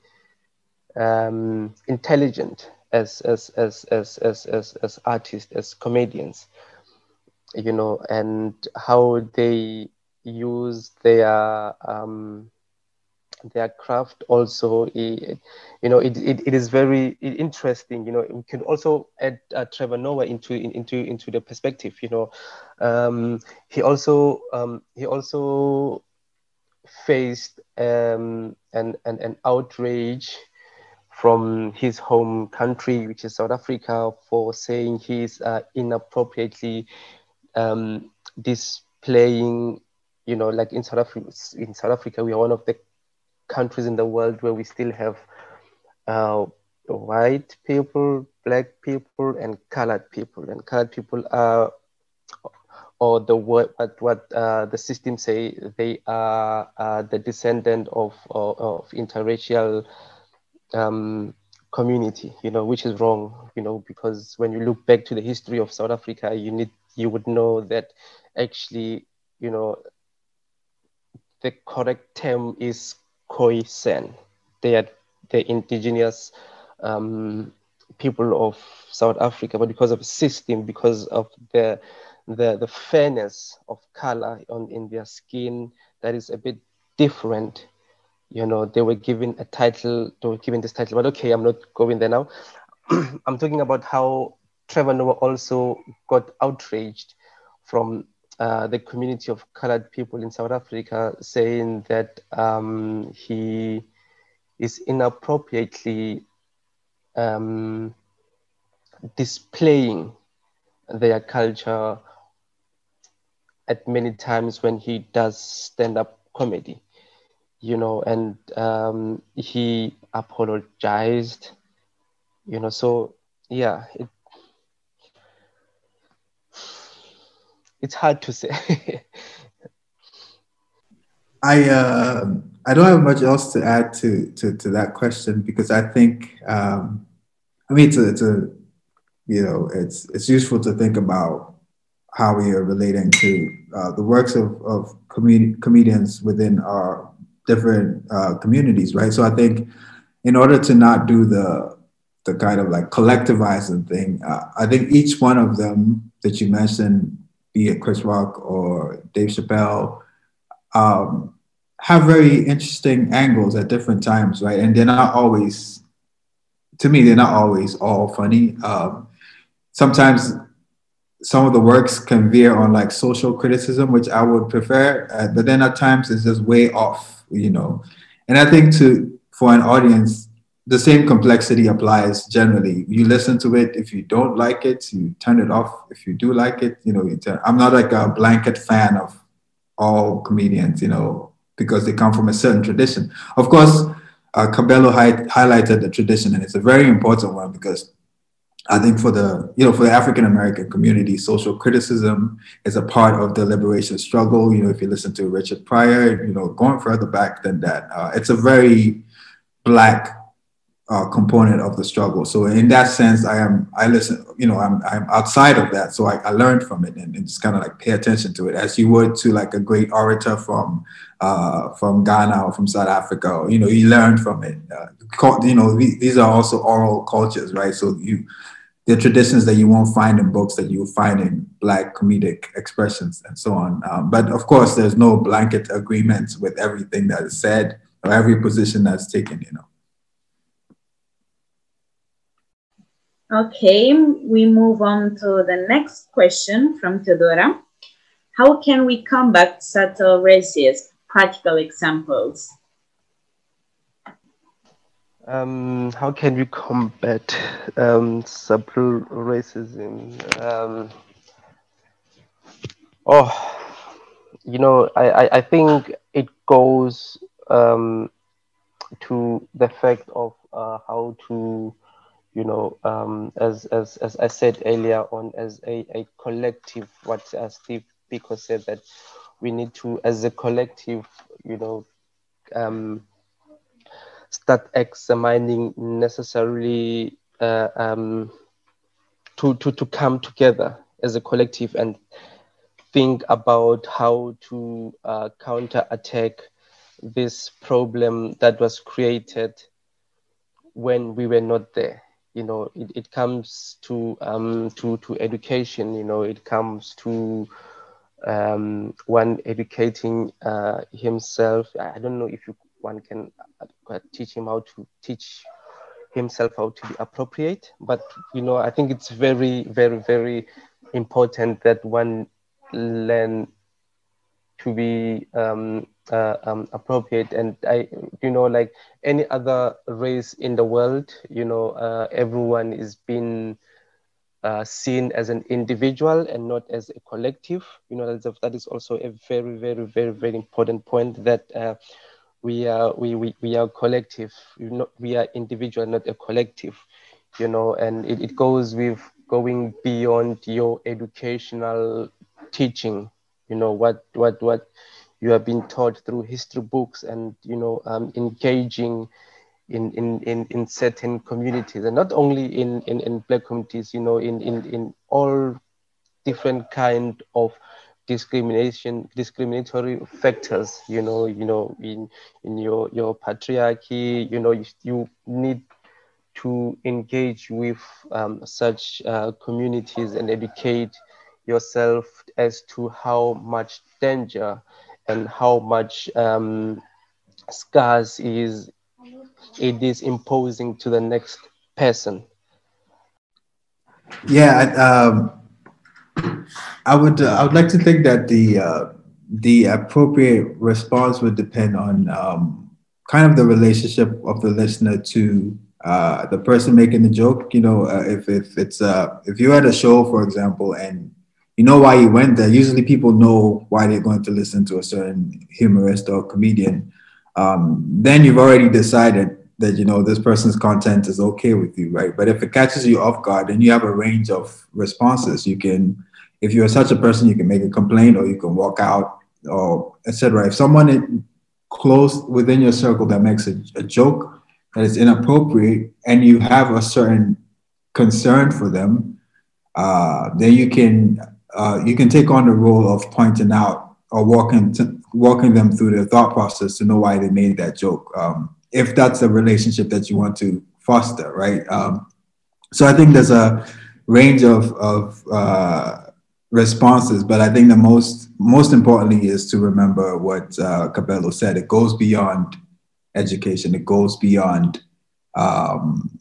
um, intelligent as as as as as as, as artists as comedians you know and how they use their um, their craft also you know it, it, it is very interesting you know we can also add uh, trevor noah into into into the perspective you know. Um, he also um, he also faced um, an, an, an outrage from his home country, which is South Africa, for saying he's uh, inappropriately um, displaying, you know, like in South Africa, in South Africa, we are one of the countries in the world where we still have uh, white people, black people, and colored people. And colored people are, or the what what, uh, the system say they are uh, the descendant of, of, of interracial um, community, you know, which is wrong, you know, because when you look back to the history of South Africa, you need you would know that actually, you know, the correct term is Khoisan. They are the indigenous um, people of South Africa, but because of the system, because of the the, the fairness of color on in their skin, that is a bit different you know, they were given a title, they were given this title, but okay, I'm not going there now. I'm talking about how Trevor Noah also got outraged from uh, the community of colored people in South Africa, saying that um, he is inappropriately um, displaying their culture at many times when he does stand up comedy you know, and um, he apologized, you know. So yeah, it, it's hard to say. I uh, I don't have much else to add to to, to that question because I think um, I mean it's a, it's a you know it's it's useful to think about how we are relating to uh, the works of of com- comedians within our different uh, communities, right? So I think in order to not do the the kind of like collectivizing thing, uh, I think each one of them that you mentioned, be it Chris Rock or Dave Chappelle, um, have very interesting angles at different times, right? And they're not always, to me, they're not always all funny. Um, sometimes some of the works can veer on like social criticism, which I would prefer, uh, but then at times it's just way off you know. And I think to for an audience, the same complexity applies generally. You listen to it. If you don't like it, you turn it off. If you do like it, you know, you turn, I'm not like a blanket fan of all comedians, you know, because they come from a certain tradition. Of course, uh, Kabelo hi- highlighted the tradition, and it's a very important one because I think for the you know for the African American community, social criticism is a part of the liberation struggle. You know, if you listen to Richard Pryor, you know, going further back than that, uh, it's a very black uh, component of the struggle. So in that sense, I am I listen. You know, I'm I'm outside of that, so I, I learned from it and, and just kind of like pay attention to it as you would to like a great orator from uh, from Ghana or from South Africa. You know, you learn from it. Uh, you know, these are also oral cultures, right? So you the traditions that you won't find in books that you'll find in black comedic expressions and so on. Um, but of course, there's no blanket agreement with everything that is said or every position that's taken, you know. Okay, we move on to the next question from Theodora. How can we combat subtle racism? Practical examples. Um, how can we combat um, subtle racism? Um, oh, you know, I, I, I think it goes um, to the fact of uh, how to you know, um, as, as, as I said earlier on, as a, a collective, what uh, Steve Biko said, that we need to, as a collective, you know, um, start examining necessarily uh, um, to, to, to come together as a collective and think about how to uh, counter attack this problem that was created when we were not there you know it, it comes to um to to education you know it comes to um one educating uh himself. I don't know if you one can uh, teach him how to teach himself how to be appropriate but you know i think it's very very very important that one learn to be um, uh, um, appropriate. And I, you know, like any other race in the world, you know, uh, everyone is being uh, seen as an individual and not as a collective. You know, that's a, that is also a very, very, very, very important point that uh, we are we, we, we are collective. You know, we are individual, not a collective. You know, and it, it goes with going beyond your educational teaching you know what what what you have been taught through history books and you know um, engaging in, in, in, in certain communities. And not only in, in, in black communities you know in, in, in all different kind of discrimination discriminatory factors you know you know in in your your patriarchy you know you, you need to engage with um, such uh, communities and educate yourself as to how much danger and how much um, scars is it is imposing to the next person. Yeah, um, I would. Uh, I would like to think that the uh, the appropriate response would depend on um, kind of the relationship of the listener to uh, the person making the joke. You know, uh, if if it's uh, if you're at a show, for example, and you know why you went there. Usually, people know why they're going to listen to a certain humorist or comedian. Um, then you've already decided that you know this person's content is okay with you, right? But if it catches you off guard, then you have a range of responses. You can, if you're such a person, you can make a complaint, or you can walk out, or etc. If someone close within your circle that makes a, a joke that is inappropriate, and you have a certain concern for them, uh, then you can uh, you can take on the role of pointing out or walking to, walking them through their thought process to know why they made that joke. Um, if that's a relationship that you want to foster, right? Um, so I think there's a range of of uh, responses, but I think the most most importantly is to remember what uh, Kabelo said. It goes beyond education. It goes beyond um,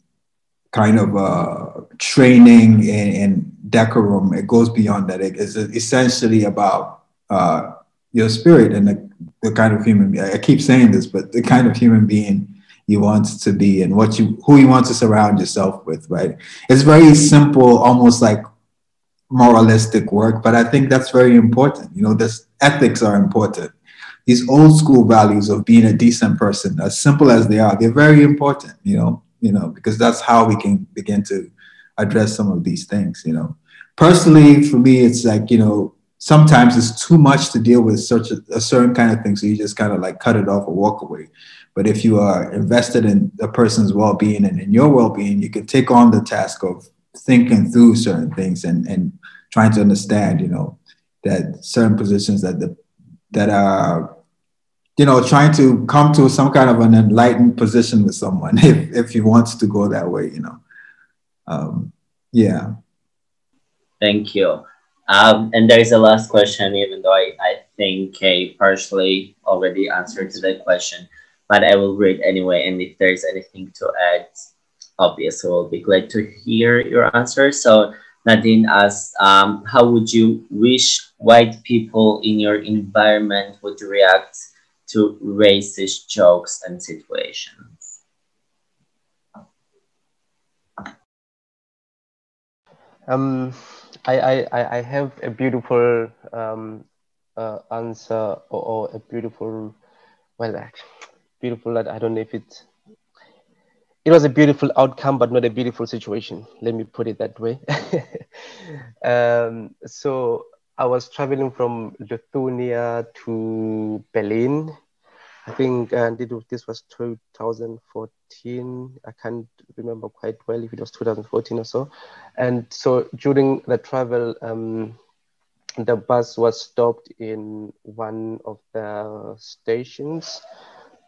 kind of uh, training and, and decorum. It goes beyond that. It is essentially about uh, your spirit and the, the kind of human being. I keep saying this, but the kind of human being you want to be and what you who you want to surround yourself with. Right? It's very simple, almost like moralistic work, but I think that's very important. You know, this ethics are important. These old school values of being a decent person, as simple as they are, they're very important. You know, you know, because that's how we can begin to address some of these things. You know, personally, for me, it's like you know sometimes it's too much to deal with such a, a certain kind of thing, so you just kind of like cut it off or walk away. But if you are invested in a person's well-being and in your well-being, you can take on the task of thinking through certain things and and trying to understand, you know, that certain positions that the that are you know trying to come to some kind of an enlightened position with someone if if he wants to go that way you know um, yeah Thank you. Um, and there's a last question, even though I, I think Kay partially already answered to that question, but I will read anyway. And if there's anything to add, obviously we'll be glad to hear your answer. So Nadine asks, um, how would you wish white people in your environment would react to racist jokes and situations? Um, I, I, I have a beautiful um, uh, answer or, or, a beautiful, well, beautiful. I don't know if it's it was a beautiful outcome, but not a beautiful situation. Let me put it that way. um, so I was traveling from Lithuania to Berlin. I think uh, this was 2014. I can't remember quite well if it was 2014 or so. And so during the travel, um, the bus was stopped in one of the stations.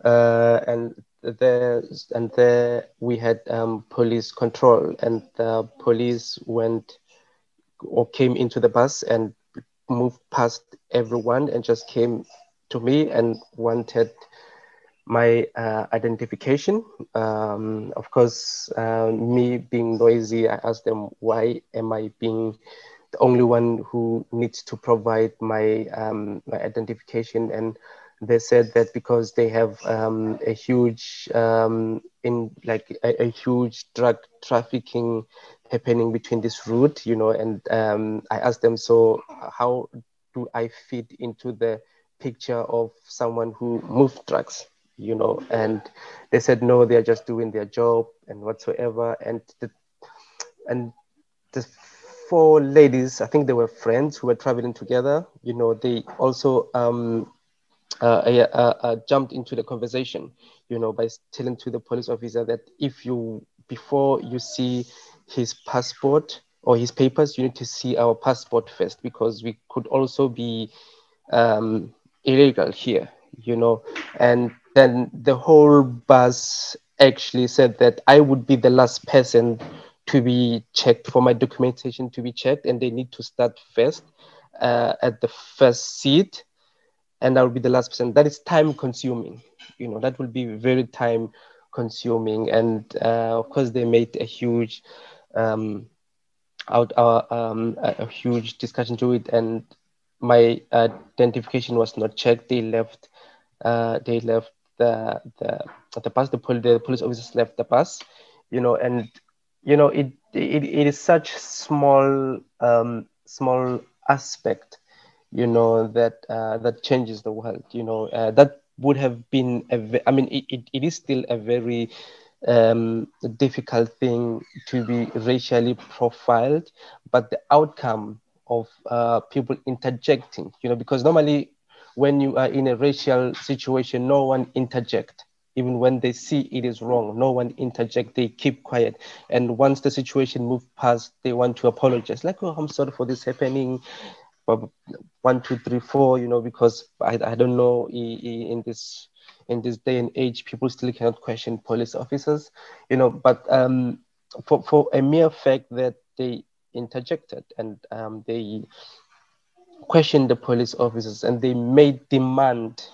Uh, and there and there we had um, police control and the police went or came into the bus and moved past everyone and just came to me and wanted my uh, identification. Um, of course, uh, me being noisy, I asked them, why am I being the only one who needs to provide my, um, my identification? And they said that because they have um, a huge um, in like a, a, huge drug trafficking happening between this route you know and um, i asked them so how do i fit into the picture of someone who moved drugs you know and they said no they're just doing their job and whatsoever and the and the four ladies i think they were friends who were traveling together you know they also um, uh, I, uh, uh, jumped into the conversation, you know, by telling to the police officer that if you, before you see his passport or his papers, you need to see our passport first because we could also be um, illegal here, you know. And then the whole bus actually said that I would be the last person to be checked for my documentation to be checked, and they need to start first uh, at the first seat and I will be the last person. That is time consuming. You know, that will be very time consuming. And uh, of course, they made a huge um, out uh, um, a, huge discussion to it, and my identification was not checked. They left. Uh, they left the the the bus. The, pol- the police officers left the bus. You know, and you know it it, it is such small um, small aspect you know that uh, that changes the world you know uh, that would have been a I mean it, it, it is still a very um, difficult thing to be racially profiled but the outcome of uh, people interjecting you know because normally when you are in a racial situation no one interject. Even when they see it is wrong no one interject they keep quiet. And once the situation move past they want to apologize. Like oh i'm sorry for this happening one, two, three, four, you know, because I, I don't know in this in this day and age, people still cannot question police officers, you know, but um, for, for a mere fact that they interjected and um, they questioned the police officers and they made demand,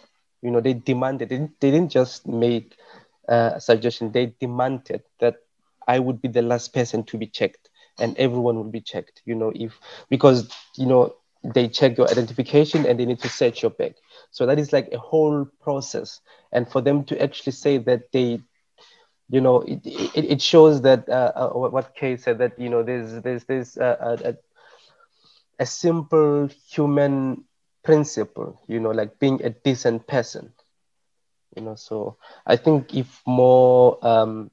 you know, they demanded, they, they didn't just make uh, a suggestion, they demanded that I would be the last person to be checked and everyone would be checked, you know, if, because, you know, they check your identification and they need to search your bag. So that is like a whole process. And for them to actually say that they, you know, it, it, it shows that uh, uh, what Kay said that, you know, there's, there's, there's uh, a, a simple human principle, you know, like being a decent person, you know. So I think if more um,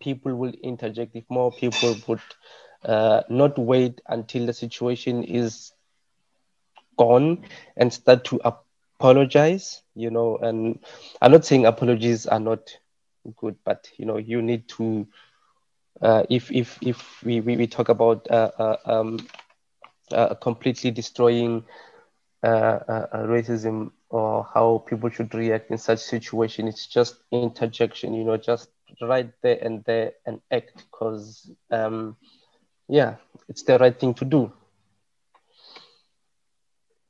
people will interject, if more people would uh, not wait until the situation is gone and start to apologize you know and i'm not saying apologies are not good but you know you need to uh, if if if we, we, we talk about uh, uh, um, uh, completely destroying uh, uh, racism or how people should react in such situation it's just interjection you know just right there and there and act because um, yeah it's the right thing to do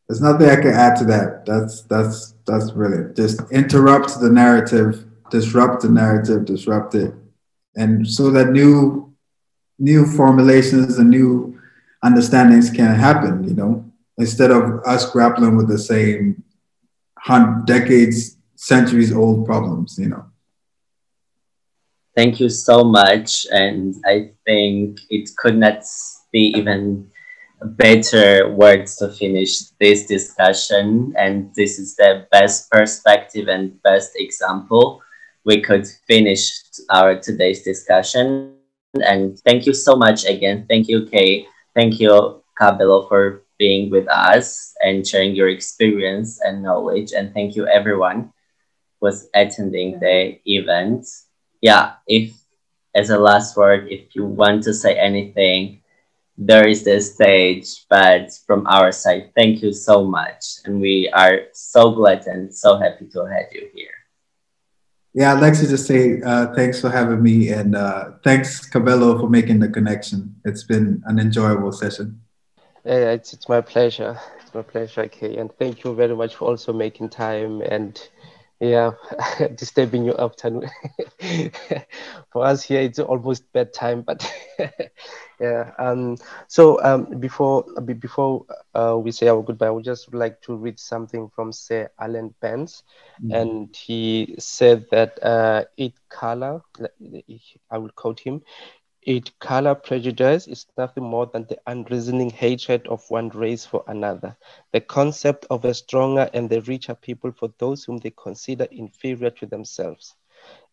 there's nothing I can add to that. That's that's that's brilliant. Just interrupt the narrative, disrupt the narrative, disrupt it, and so that new new formulations and new understandings can happen. You know, instead of us grappling with the same decades, centuries old problems. You know. Thank you so much, and I think it could not be even better words to finish this discussion. And this is the best perspective and best example we could finish our today's discussion. And thank you so much again. Thank you, Kay. Thank you, Kabelo, for being with us and sharing your experience and knowledge. And thank you, everyone was attending the event. Yeah, if as a last word, if you want to say anything, there is the stage. But from our side, thank you so much. And we are so glad and so happy to have you here. Yeah, I'd like to just say uh, thanks for having me and uh, thanks, Kabelo, for making the connection. It's been an enjoyable session. Yeah, it's, it's my pleasure. It's my pleasure, Kay. And thank you very much for also making time and yeah, disturbing your afternoon. For us here, it's almost bedtime, but yeah. Um. So um, before before uh, we say our goodbye, I would just like to read something from Sir Alan Burns, mm-hmm. and he said that uh, it color. I will quote him. It color prejudice is nothing more than the unreasoning hatred of one race for another, the concept of a stronger and the richer people for those whom they consider inferior to themselves,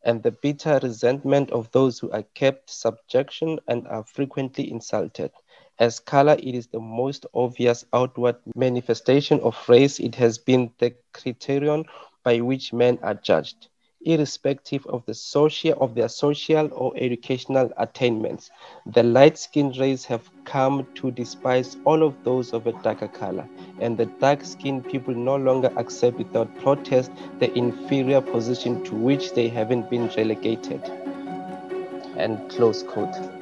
and the bitter resentment of those who are kept subjection and are frequently insulted. As color, it is the most obvious outward manifestation of race. It has been the criterion by which men are judged irrespective of the social of their social or educational attainments. The light-skinned race have come to despise all of those of a darker color, and the dark-skinned people no longer accept without protest the inferior position to which they haven't been relegated. And close quote.